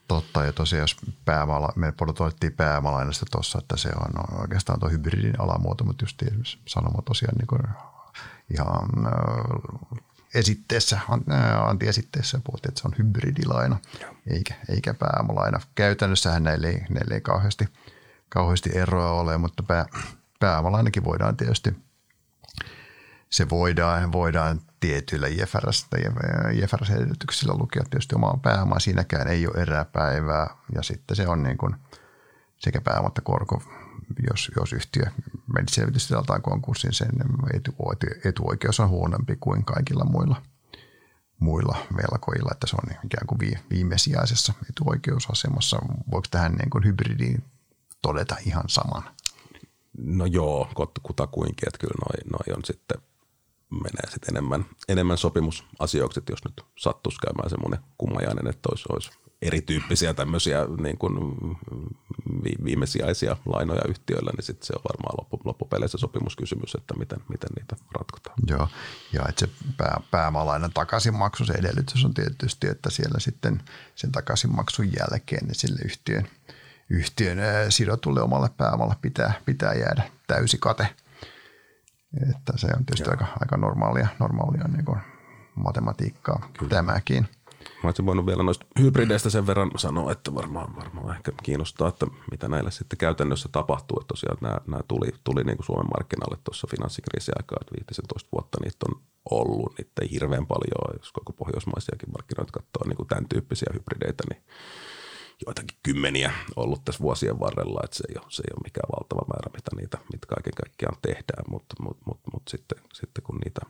Totta, ja tosiaan jos päämala, me pudotettiin päämalainasta tuossa, että se on oikeastaan tuo hybridin alamuoto, mutta just esimerkiksi sanoma tosiaan niin kuin ihan äh, esitteessä, äh, antiesitteessä puhuttiin, että se on hybridilaina, eikä, eikä pääomalaina. Käytännössähän näille ei, näille ei kauheasti, kauheasti eroa ole, mutta pää, pääomalainakin voidaan tietysti, se voidaan, voidaan tietyillä IFRS, IFRS-edellytyksillä lukea tietysti omaa pääomaa. Siinäkään ei ole eräpäivää ja sitten se on niin kuin sekä pääoma että korko, jos, jos yhtiö meni selvitystilaltaan konkurssiin, sen etu, etuoikeus on huonompi kuin kaikilla muilla, muilla velkoilla, että se on ikään kuin viimesijaisessa etuoikeusasemassa. Voiko tähän niin kuin hybridiin todeta ihan saman? No joo, kutakuinkin, että kyllä noi, noi on sitten – menee sitten enemmän, enemmän sopimusasioiksi, jos nyt sattuisi käymään semmoinen kummajainen, että olisi, olisi erityyppisiä tämmöisiä niin kuin viimesijaisia lainoja yhtiöillä, niin sitten se on varmaan loppu, loppupeleissä sopimuskysymys, että miten, miten niitä ratkotaan. Joo, ja että se pää, pääomalainan takaisinmaksu, se edellytys on tietysti, että siellä sitten sen takaisinmaksun jälkeen niin sille yhtiön, yhtiön sidotulle omalle pääomalle pitää, pitää jäädä täysi kate – että se on tietysti aika, aika normaalia, normaalia niin kuin matematiikkaa Kyllä. tämäkin. Mä olisin voinut vielä noista hybrideistä sen verran sanoa, että varmaan, varmaan ehkä kiinnostaa, että mitä näille sitten käytännössä tapahtuu. Että tosiaan nämä, nämä tuli, tuli niin kuin Suomen markkinalle tuossa finanssikriisin aikaa, että 15 vuotta niitä on ollut. Niitä ei hirveän paljon, jos koko pohjoismaisiakin markkinoita katsoo niin kuin tämän tyyppisiä hybrideitä, niin joitakin kymmeniä ollut tässä vuosien varrella, että se ei ole, se ei ole mikään valtava määrä, mitä niitä mitä kaiken kaikkiaan tehdään, mutta, mutta, mutta, mutta sitten, sitten kun niitä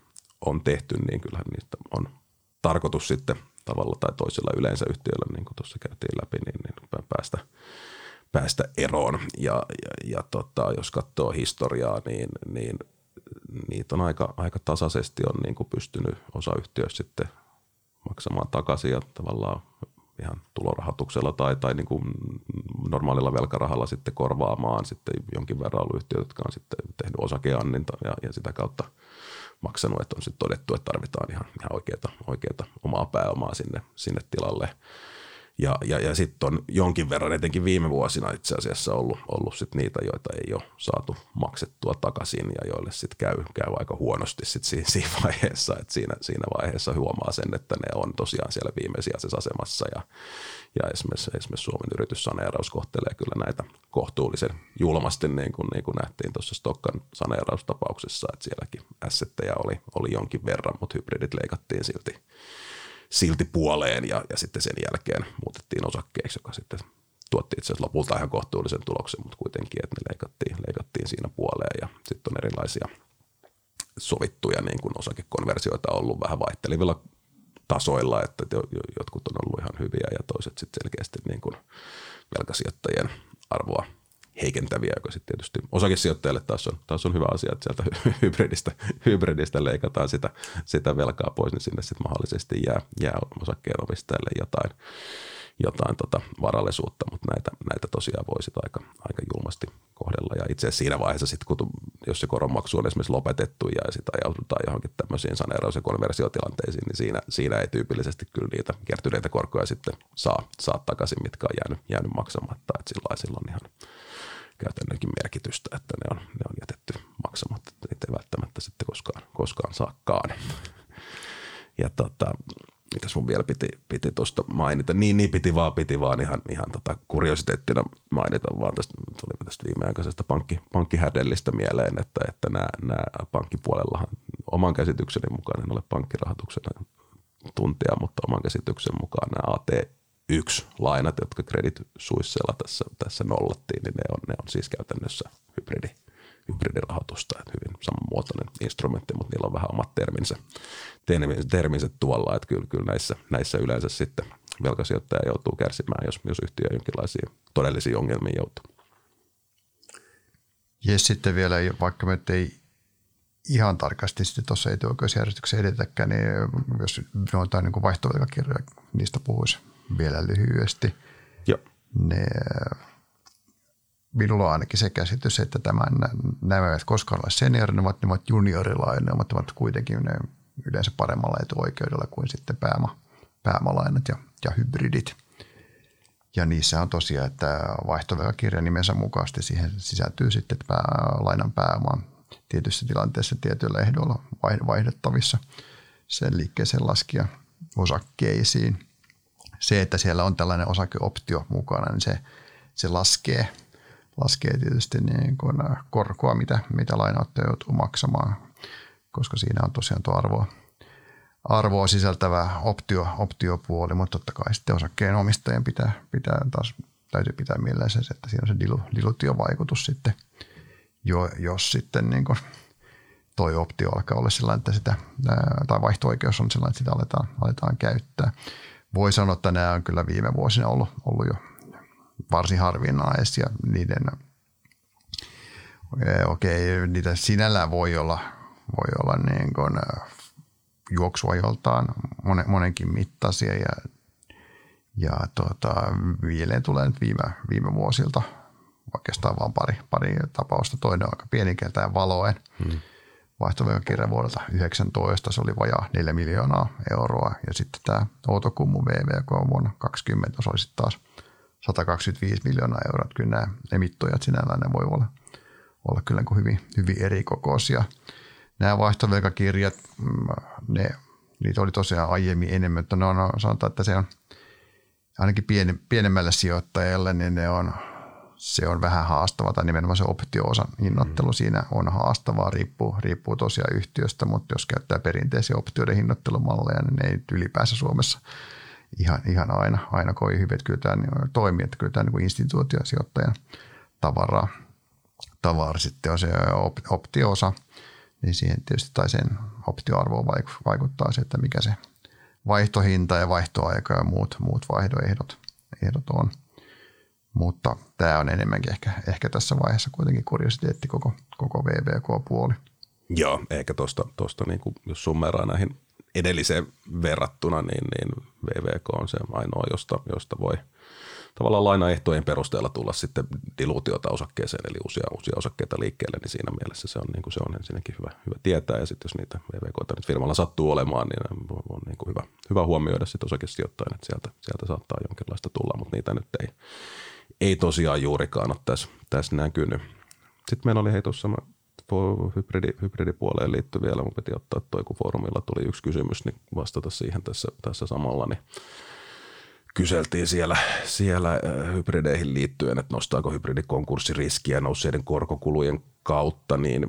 on tehty, niin kyllähän niistä on tarkoitus sitten tavalla tai toisella yleensä yhtiöllä, niin kuin tuossa käytiin läpi, niin, niin päästä, päästä eroon. Ja, ja, ja tota, jos katsoo historiaa, niin, niin niitä on aika, aika tasaisesti on niin kuin pystynyt osa yhtiöistä sitten maksamaan takaisin ja tavallaan ihan tulorahoituksella tai, tai niin kuin normaalilla velkarahalla sitten korvaamaan sitten jonkin verran ollut yhtiöt, jotka on sitten tehnyt osakeanninta ja, ja sitä kautta maksanut, että on sitten todettu, että tarvitaan ihan, ihan oikeata, oikeata omaa pääomaa sinne, sinne tilalle. Ja, ja, ja sitten on jonkin verran, etenkin viime vuosina itse asiassa ollut, ollut sit niitä, joita ei ole saatu maksettua takaisin ja joille sitten käy, käy aika huonosti sit siinä, siinä vaiheessa. Et siinä, siinä vaiheessa huomaa sen, että ne on tosiaan siellä viimeisijaisessa asemassa ja, ja esimerkiksi, esimerkiksi Suomen yrityssaneeraus kohtelee kyllä näitä kohtuullisen julmasti, niin kuin, niin kuin nähtiin tuossa Stokkan saneeraustapauksessa, että sielläkin assetteja oli, oli jonkin verran, mutta hybridit leikattiin silti silti puoleen ja, ja sitten sen jälkeen muutettiin osakkeeksi, joka sitten tuotti itse asiassa lopulta ihan kohtuullisen tuloksen, mutta kuitenkin, että ne leikattiin, leikattiin siinä puoleen ja sitten on erilaisia sovittuja niin kuin osakekonversioita ollut vähän vaihtelevilla tasoilla, että jotkut on ollut ihan hyviä ja toiset sitten selkeästi niin kuin velkasijoittajien arvoa heikentäviä, joka sitten tietysti osakesijoittajalle taas on, taas on hyvä asia, että sieltä hybridistä, hybridistä leikataan sitä, sitä velkaa pois, niin sinne sitten mahdollisesti jää, jää osakkeen omistajalle jotain, jotain tota varallisuutta, mutta näitä, näitä tosiaan voi sitten aika, aika julmasti kohdella. Ja itse asiassa siinä vaiheessa sitten, kun jos se koronmaksu on esimerkiksi lopetettu ja sitten ajaudutaan johonkin tämmöisiin saneeraus- ja konversiotilanteisiin, niin siinä, siinä ei tyypillisesti kyllä niitä kertyneitä korkoja sitten saa, saa takaisin, mitkä on jäänyt, jäänyt maksamatta. Että silloin, silloin ihan käytännönkin merkitystä, että ne on, ne on jätetty maksamatta, että niitä ei välttämättä sitten koskaan, koskaan saakaan. Ja tota, mitäs mun vielä piti, piti tuosta mainita. Niin, niin piti vaan, piti vaan ihan, ihan tota kuriositeettina mainita vaan tästä, tuli tästä viimeaikaisesta pankki, pankkihädellistä mieleen, että, että nämä, nämä pankkipuolellahan oman käsitykseni mukaan, en ole pankkirahoituksen tuntia, mutta oman käsityksen mukaan nämä AT1-lainat, jotka Credit Suissella tässä, tässä nollattiin, niin ne on, ne on siis käytännössä hybridi hybridirahoitusta, että hyvin samanmuotoinen instrumentti, mutta niillä on vähän omat terminsä, terminsä tuolla, että kyllä, kyllä näissä, näissä yleensä sitten velkasijoittaja joutuu kärsimään, jos, jos yhtiö jonkinlaisiin todellisiin ongelmiin joutuu. Ja sitten vielä, vaikka me ei ihan tarkasti sitten tuossa etuoikeusjärjestyksessä edetäkään, niin jos noita niin vaihtovelkakirjoja, niistä puhuisi vielä lyhyesti. Joo. Ne minulla on ainakin se käsitys, että tämän, nämä eivät koskaan ole senior, ne ovat, ne ovat juniorilainoja, mutta ovat kuitenkin ne yleensä paremmalla etuoikeudella kuin sitten pääoma, pääomalainat ja, ja hybridit. Ja niissä on tosiaan, että vaihtovelkakirja nimensä mukaisesti siihen sisältyy sitten pää, lainan pääoma tietyissä tilanteissa tietyillä ehdoilla vaihdettavissa sen liikkeeseen laskia osakkeisiin. Se, että siellä on tällainen osakeoptio mukana, niin se, se laskee – laskee tietysti niin kuin korkoa, mitä, mitä lainauttaja joutuu maksamaan, koska siinä on tosiaan tuo arvoa, arvoa sisältävä optio, optiopuoli, mutta totta kai sitten osakkeen omistajien pitää, pitää taas, täytyy pitää mielessä se, että siinä on se dilu, dilutiovaikutus sitten, jo, jos sitten niin kuin toi optio alkaa olla sellainen, että sitä, tai vaihto-oikeus on sellainen, että sitä aletaan, aletaan käyttää. Voi sanoa, että nämä on kyllä viime vuosina ollut, ollut jo varsin harvinaisia. Niiden, okei, okay, niitä sinällään voi olla, voi olla niin kuin juoksuajoltaan monenkin mittaisia ja, ja tota, mieleen tulee nyt viime, viime vuosilta oikeastaan vain pari, pari tapausta. Toinen on aika pienikeltään valoen. Hmm. Vaihtovelkakirja vuodelta 19, se oli vajaa 4 miljoonaa euroa. Ja sitten tämä Outokummu VVK vuonna 20 se oli sitten taas 125 miljoonaa euroa. Kyllä nämä emittoijat sinällään ne voi olla, olla kyllä niin hyvin, hyvin eri kokoisia. Nämä vaihtovelkakirjat, mm, ne, niitä oli tosiaan aiemmin enemmän, mutta ne on, sanotaan, että se on ainakin pienemmälle sijoittajalle, niin ne on, se on vähän haastavaa, tai nimenomaan se optio-osan hinnoittelu mm. siinä on haastavaa, riippuu, riippuu tosiaan yhtiöstä, mutta jos käyttää perinteisiä optioiden hinnoittelumalleja, niin ne ei ylipäänsä Suomessa – ihan, ihan aina, aina kovin hyvin, että kyllä tämä niin toimii, että kyllä tämä niin instituutiosijoittajan tavara, tavara sitten on se optioosa, niin siihen tietysti tai sen optioarvoon vaikuttaa se, että mikä se vaihtohinta ja vaihtoaika ja muut, muut vaihdoehdot ehdot on. Mutta tämä on enemmänkin ehkä, ehkä tässä vaiheessa kuitenkin kuriositeetti koko, koko VVK-puoli. Joo, ehkä tuosta, tosta, niin jos summeraa näihin edelliseen verrattuna, niin, niin VVK on se ainoa, josta, josta voi tavallaan lainaehtojen perusteella tulla sitten diluutiota osakkeeseen, eli uusia, uusia osakkeita liikkeelle, niin siinä mielessä se on, niin kuin se on ensinnäkin hyvä, hyvä tietää, ja sitten jos niitä VVK nyt firmalla sattuu olemaan, niin on, on niin kuin hyvä, hyvä huomioida sitten osakesijoittajan, että sieltä, sieltä saattaa jonkinlaista tulla, mutta niitä nyt ei, ei tosiaan juurikaan ole tässä, tässä näkynyt. Sitten meillä oli hei tuossa, hybridi, hybridipuoleen liittyy vielä, mun piti ottaa toi, kun foorumilla tuli yksi kysymys, niin vastata siihen tässä, tässä samalla, niin kyseltiin siellä, siellä hybrideihin liittyen, että nostaako hybridikonkurssiriskiä nousseiden korkokulujen kautta, niin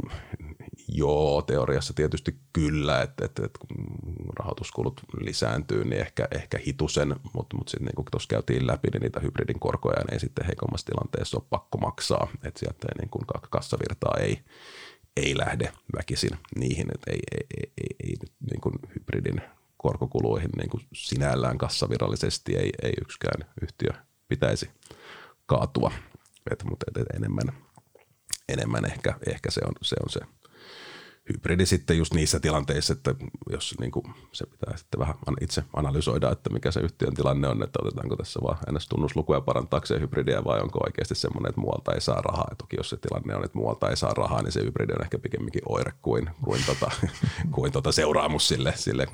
joo, teoriassa tietysti kyllä, että, että, että kun rahoituskulut lisääntyy, niin ehkä, ehkä hitusen, mutta, mutta sitten niin kun tuossa käytiin läpi, niin niitä hybridin korkoja ei sitten heikommassa tilanteessa ole pakko maksaa, että sieltä ei, niin kuin kassavirtaa ei, ei lähde väkisin niihin, että ei, ei, ei, ei, ei niin kuin hybridin korkokuluihin niin kuin sinällään kassavirallisesti ei, ei yksikään yhtiö pitäisi kaatua, et, mutta enemmän, enemmän ehkä, ehkä se, on, se on se hybridi sitten just niissä tilanteissa, että jos niin kuin se pitää sitten vähän itse analysoida, että mikä se yhtiön tilanne on, että otetaanko tässä vaan ns. tunnuslukuja parantaakseen hybridiä vai onko oikeasti semmoinen, että muualta ei saa rahaa. Ja toki jos se tilanne on, että muualta ei saa rahaa, niin se hybridi on ehkä pikemminkin oire kuin, kuin, tota, (laughs) kuin tota seuraamus sille, sille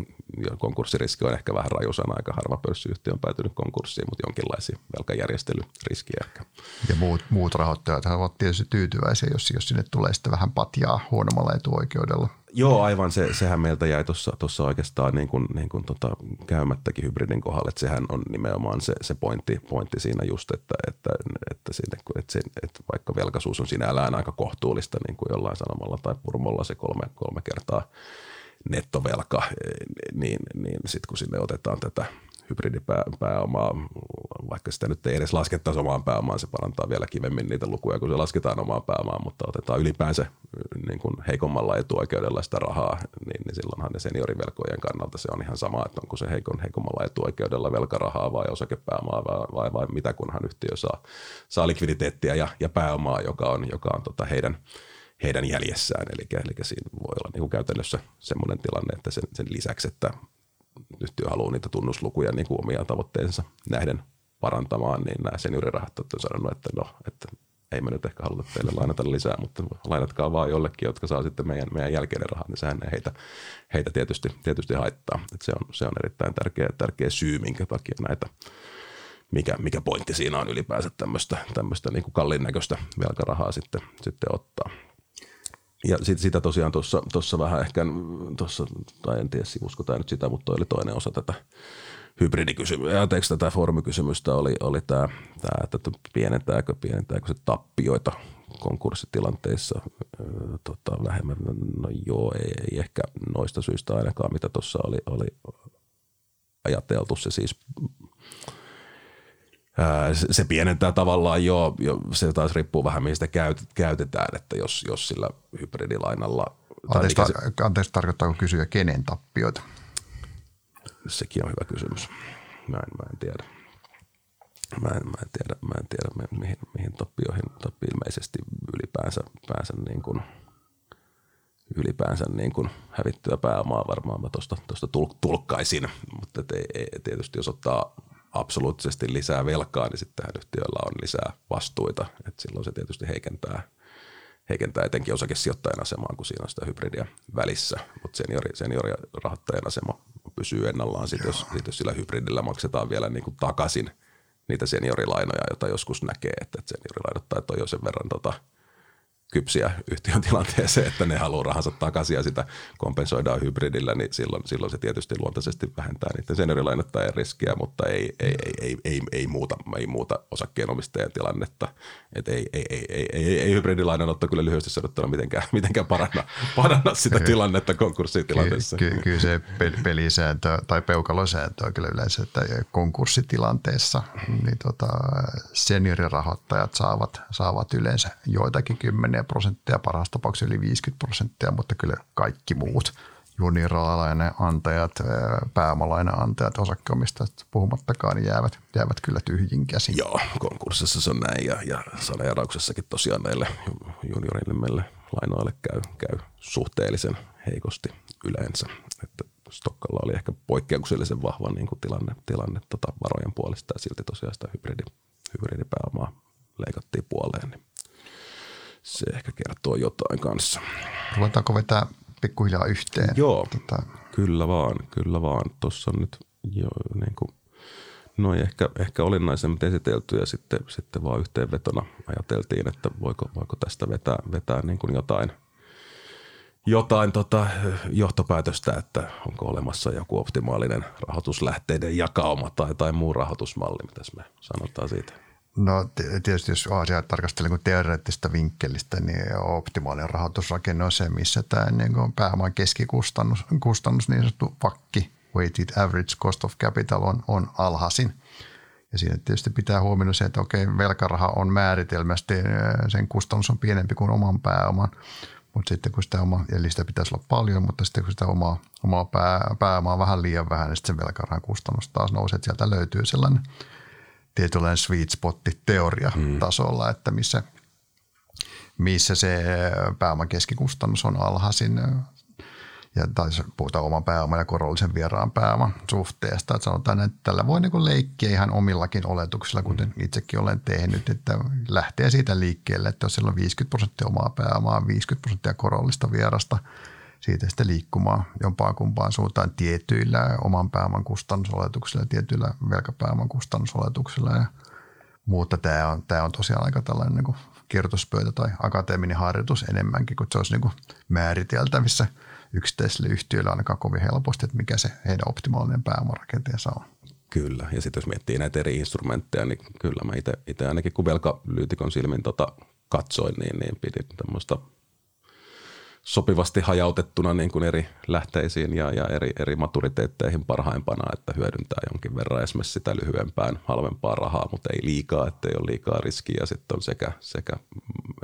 konkurssiriski on ehkä vähän raju sana, aika harva pörssiyhtiö on päätynyt konkurssiin, mutta jonkinlaisia velkajärjestelyriskiä ehkä. Ja muut, muut rahoittajat ovat tietysti tyytyväisiä, jos, jos sinne tulee sitten vähän patjaa huonommalla etuoikeudella. Joo, aivan. Se, sehän meiltä jäi tuossa oikeastaan niin kuin, niin kuin tota, käymättäkin hybridin kohdalla, että sehän on nimenomaan se, se pointti, pointti siinä just, että, että, että, siinä, että, se, että vaikka velkaisuus on sinällään aika kohtuullista niin kuin jollain sanomalla tai purmolla se kolme, kolme kertaa nettovelka, niin, niin sitten kun sinne otetaan tätä hybridipääomaa, vaikka sitä nyt ei edes laskettaisi omaan pääomaan, se parantaa vielä kivemmin niitä lukuja, kun se lasketaan omaan pääomaan, mutta otetaan ylipäänsä niin kuin heikommalla etuoikeudella sitä rahaa, niin, niin silloinhan ne seniorivelkojen kannalta se on ihan sama, että onko se heikon, heikommalla etuoikeudella velkarahaa vai osakepääomaa vai, vai, vai mitä kunhan yhtiö saa, saa likviditeettiä ja, ja pääomaa, joka on, joka on tota heidän, heidän jäljessään. Eli, eli siinä voi olla niin kuin käytännössä semmoinen tilanne, että sen, sen lisäksi, että yhtiö haluaa niitä tunnuslukuja niin kuin omia tavoitteensa nähden parantamaan, niin nämä seniorirahat on sanonut, että no, että ei me nyt ehkä haluta teille lainata lisää, mutta lainatkaa vaan jollekin, jotka saa sitten meidän, meidän jälkeinen rahat, niin sehän heitä, heitä tietysti, tietysti haittaa. Että se, on, se on erittäin tärkeä, tärkeä syy, minkä takia näitä, mikä, mikä pointti siinä on ylipäänsä tämmöistä, niin kuin kallin näköistä velkarahaa sitten, sitten ottaa. Ja sit, sitä tosiaan tuossa vähän ehkä, tossa, tai en tiedä sivusko tämä nyt sitä, mutta toi oli toinen osa tätä hybridikysymystä, anteeksi tätä foorumikysymystä oli, oli tämä, tämä, että pienentääkö, pienentääkö se tappioita konkurssitilanteissa tota, vähemmän. No joo, ei, ei, ehkä noista syistä ainakaan, mitä tuossa oli, oli ajateltu. Se siis se pienentää tavallaan jo, jo, se taas riippuu vähän mistä käytetään, että jos, jos sillä hybridilainalla... Anteeksi, ta- anteeksi, tarkoittaako kysyä kenen tappioita? Sekin on hyvä kysymys. Mä en, mä en tiedä. Mä en, mä en tiedä, mä en tiedä mihin, mihin tappioihin tappi ilmeisesti ylipäänsä päänsä niin kuin, ylipäänsä niin kuin hävittyä pääomaa varmaan mä tuosta tulkkaisin, mutta ei, ei, tietysti jos ottaa absoluuttisesti lisää velkaa, niin sittenhän yhtiöllä on lisää vastuita. Et silloin se tietysti heikentää, heikentää etenkin osakesijoittajan asemaa, kun siinä on sitä hybridiä välissä. Mutta seniori, seniorirahoittajan asema pysyy ennallaan, sit jos, sit jos sillä hybridillä maksetaan vielä niin kuin takaisin niitä seniorilainoja, joita joskus näkee, että seniorilainottajat on jo sen verran tota, – kypsiä yhtiön tilanteeseen, että ne haluaa rahansa takaisin ja sitä kompensoidaan hybridillä, niin silloin, silloin se tietysti luontaisesti vähentää niiden seniorilainottajien riskiä, mutta ei, ei, ei, ei, ei, ei, muuta, ei muuta osakkeenomistajan tilannetta. Et ei, ei, ei, ei, ei, ei hybridilainanotto kyllä lyhyesti sanottuna mitenkään, mitenkään paranna, paranna sitä tilannetta konkurssitilanteessa. Ky, ky, kyllä se pelisääntö tai peukalosääntö on kyllä yleensä, että konkurssitilanteessa niin tota, seniorirahoittajat saavat, saavat yleensä joitakin kymmeniä 10 prosenttia, parhaassa tapauksessa yli 50 prosenttia, mutta kyllä kaikki muut junioralainen antajat, pääomalainen antajat, osakkeomistajat puhumattakaan, niin jäävät, jäävät kyllä tyhjin käsin. Joo, konkurssissa se on näin ja, ja saneerauksessakin tosiaan näille juniorille meille lainoille käy, käy suhteellisen heikosti yleensä. Että Stokkalla oli ehkä poikkeuksellisen vahva niin kuin tilanne, tilanne tota varojen puolesta ja silti tosiaan sitä hybridi, hybridipääomaa leikattiin puoleen. Niin se ehkä kertoo jotain kanssa. Ruvetaanko vetää pikkuhiljaa yhteen? Joo, tota. kyllä vaan, kyllä vaan. Tuossa on nyt jo niin kuin, noin ehkä, ehkä olennaisemmin esitelty ja sitten, sitten vaan yhteenvetona ajateltiin, että voiko, voiko tästä vetää, vetää niin kuin jotain, jotain tota johtopäätöstä, että onko olemassa joku optimaalinen rahoituslähteiden jakauma tai, tai muu rahoitusmalli, mitä me sanotaan siitä. No tietysti jos asiaa tarkastelee kuin teoreettista vinkkelistä, niin optimaalinen rahoitusrakenne on se, missä tämä niin kuin pääoman keskikustannus, kustannus, niin sanottu vakki, weighted average cost of capital on, on alhaisin. Ja siinä tietysti pitää huomioida se, että okei, velkaraha on määritelmästi, sen kustannus on pienempi kuin oman pääoman, mutta sitten kun sitä oma, eli sitä pitäisi olla paljon, mutta sitten kun sitä omaa, omaa pää, pääomaa on vähän liian vähän, niin sitten sen velkarahan kustannus taas nousee, että sieltä löytyy sellainen – tietynlainen sweet spotti teoria mm. tasolla, että missä, missä se pääoman keskikustannus on alhaisin ja tai puhutaan oman pääoman ja korollisen vieraan pääoman suhteesta. Että sanotaan, että tällä voi niin leikkiä ihan omillakin oletuksilla, kuten mm. itsekin olen tehnyt, että lähtee siitä liikkeelle, että jos siellä on 50 prosenttia omaa pääomaa, 50 prosenttia korollista vierasta, siitä sitten liikkumaan jompaan kumpaan suuntaan tietyillä oman pääoman kustannusoletuksilla tietyillä velkapääoman kustannusoletuksilla ja mutta tämä on, tämä on tosiaan aika tällainen niin kirjoituspöytä tai akateeminen harjoitus enemmänkin, kun se olisi niin määriteltävissä yksittäisille yhtiöille ainakaan kovin helposti, että mikä se heidän optimaalinen pääomarakenteensa on. Kyllä, ja sitten jos miettii näitä eri instrumentteja, niin kyllä mä itse ainakin kun velkalyytikon silmin tota katsoin, niin, niin pidin tämmöistä sopivasti hajautettuna niin kuin eri lähteisiin ja, ja eri, eri maturiteetteihin parhaimpana, että hyödyntää jonkin verran esimerkiksi sitä lyhyempään, halvempaa rahaa, mutta ei liikaa, että ei ole liikaa riskiä. Ja sitten on sekä, sekä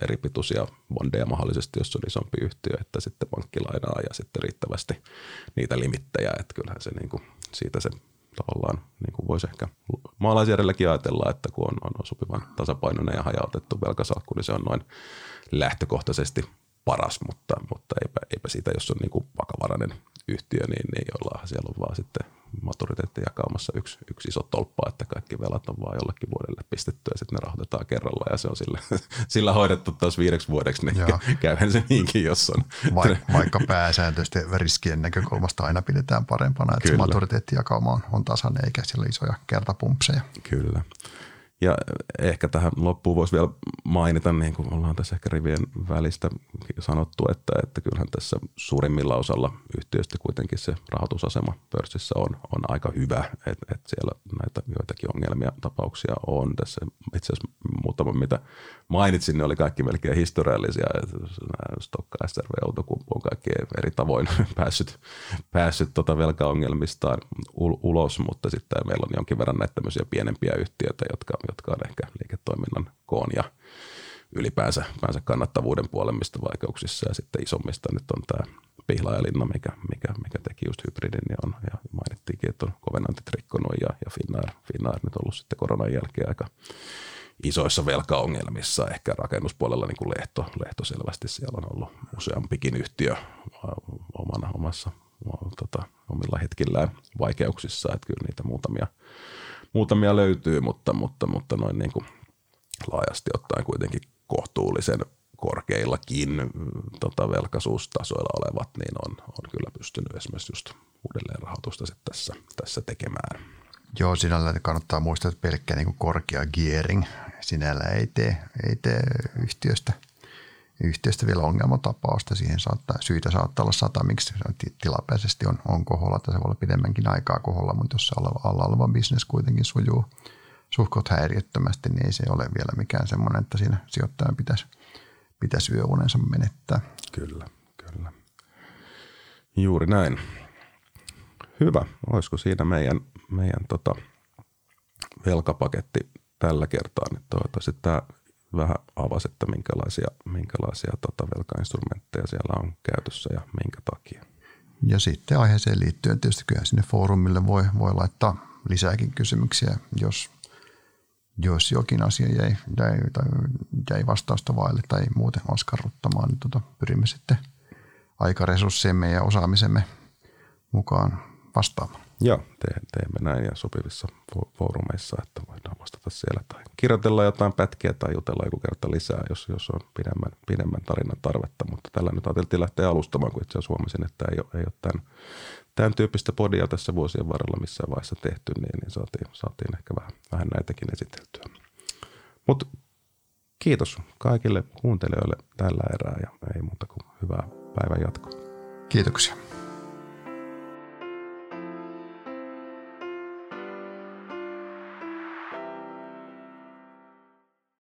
eri pituisia bondeja mahdollisesti, jos on isompi yhtiö, että sitten pankkilainaa ja sitten riittävästi niitä limittejä, että kyllähän se niin kuin, siitä se tavallaan niin kuin voisi ehkä maalaisjärjelläkin ajatella, että kun on, on sopivan tasapainoinen ja hajautettu velkasalkku, niin se on noin lähtökohtaisesti paras, mutta, mutta eipä, eipä siitä, jos on niin kuin vakavarainen yhtiö, niin, niin jollain siellä on vaan sitten maturiteetti jakaamassa yksi, yksi iso tolppa, että kaikki velat on vaan jollekin vuodelle pistetty ja sitten ne rahoitetaan kerralla ja se on sillä, (laughs) sillä hoidettu taas viideksi vuodeksi, niin käyhän se niinkin, jos on. Vaikka, vaikka pääsääntöisesti riskien näkökulmasta aina pidetään parempana, että Kyllä. se maturiteettijakauma on, on tasainen eikä siellä isoja kertapumpseja. Kyllä. Ja ehkä tähän loppuun voisi vielä mainita, niin kuin ollaan tässä ehkä rivien välistä sanottu, että, että kyllähän tässä suurimmilla osalla yhtiöistä kuitenkin se rahoitusasema pörssissä on, on aika hyvä, että että siellä näitä joitakin ongelmia, tapauksia on. Tässä itse asiassa muutama, mitä mainitsin, ne oli kaikki melkein historiallisia. Stokka, SRV, Outokumpu on kaikki eri tavoin (laughs) päässyt, päässyt tota velkaongelmistaan ulos, mutta sitten meillä on jonkin verran näitä tämmöisiä pienempiä yhtiöitä, jotka, jotka on ehkä liiketoiminnan koon ja ylipäänsä päänsä kannattavuuden puolemmista vaikeuksissa ja sitten isommista nyt on tämä Pihlaajalinna, mikä, mikä, mikä teki just hybridin ja, on, ja mainittiinkin, että on Covenantit rikkonut ja, ja Finnair, Finnair nyt ollut sitten koronan jälkeen aika isoissa velkaongelmissa. Ehkä rakennuspuolella niin kuin Lehto, Lehto selvästi siellä on ollut useampikin yhtiö omana, omassa tota, omilla hetkillään vaikeuksissa, että kyllä niitä muutamia, muutamia löytyy, mutta, mutta, mutta noin niin kuin laajasti ottaen kuitenkin kohtuullisen korkeillakin tota, velkaisuustasoilla olevat, niin on, on kyllä pystynyt esimerkiksi just uudelleen rahoitusta tässä, tässä tekemään. Joo, sinällä kannattaa muistaa, että pelkkä niin korkea gearing sinällä ei tee, ei tee yhtiöstä, yhtiöstä vielä ongelmatapausta. Siihen saattaa, syitä saattaa olla sata, miksi se tilapäisesti on, on koholla, että se voi olla pidemmänkin aikaa koholla, mutta jos se alla oleva bisnes kuitenkin sujuu suhkot häiriöttömästi, niin ei se ole vielä mikään semmoinen, että siinä sijoittajan pitäisi, pitäisi yöunensa menettää. Kyllä, kyllä. Juuri näin. Hyvä. Olisiko siinä meidän, meidän tota velkapaketti tällä kertaa? Nyt toivottavasti tämä vähän avasi, että minkälaisia, minkälaisia tota velkainstrumentteja siellä on käytössä ja minkä takia. Ja sitten aiheeseen liittyen tietysti kyllä sinne foorumille voi, voi laittaa lisääkin kysymyksiä, jos, jos jokin asia jäi, jäi, tai jäi vastausta vaille tai muuten askarruttamaan, niin tota, pyrimme sitten aikaresurssiemme ja osaamisemme mukaan vastaamaan. Joo, te, teemme näin ja sopivissa foorumeissa, että voidaan vastata siellä tai kirjoitella jotain pätkiä tai jutella joku kerta lisää, jos, jos on pidemmän, pidemmän tarinan tarvetta. Mutta tällä nyt ajateltiin lähteä alustamaan, kun itse asiassa huomasin, että ei ole, ei ole tämän, tämän tyyppistä podia tässä vuosien varrella missään vaiheessa tehty, niin, niin saatiin, saatiin ehkä vähän, vähän näitäkin esiteltyä. Mutta kiitos kaikille kuuntelijoille tällä erää ja ei muuta kuin hyvää päivän jatkoa. Kiitoksia.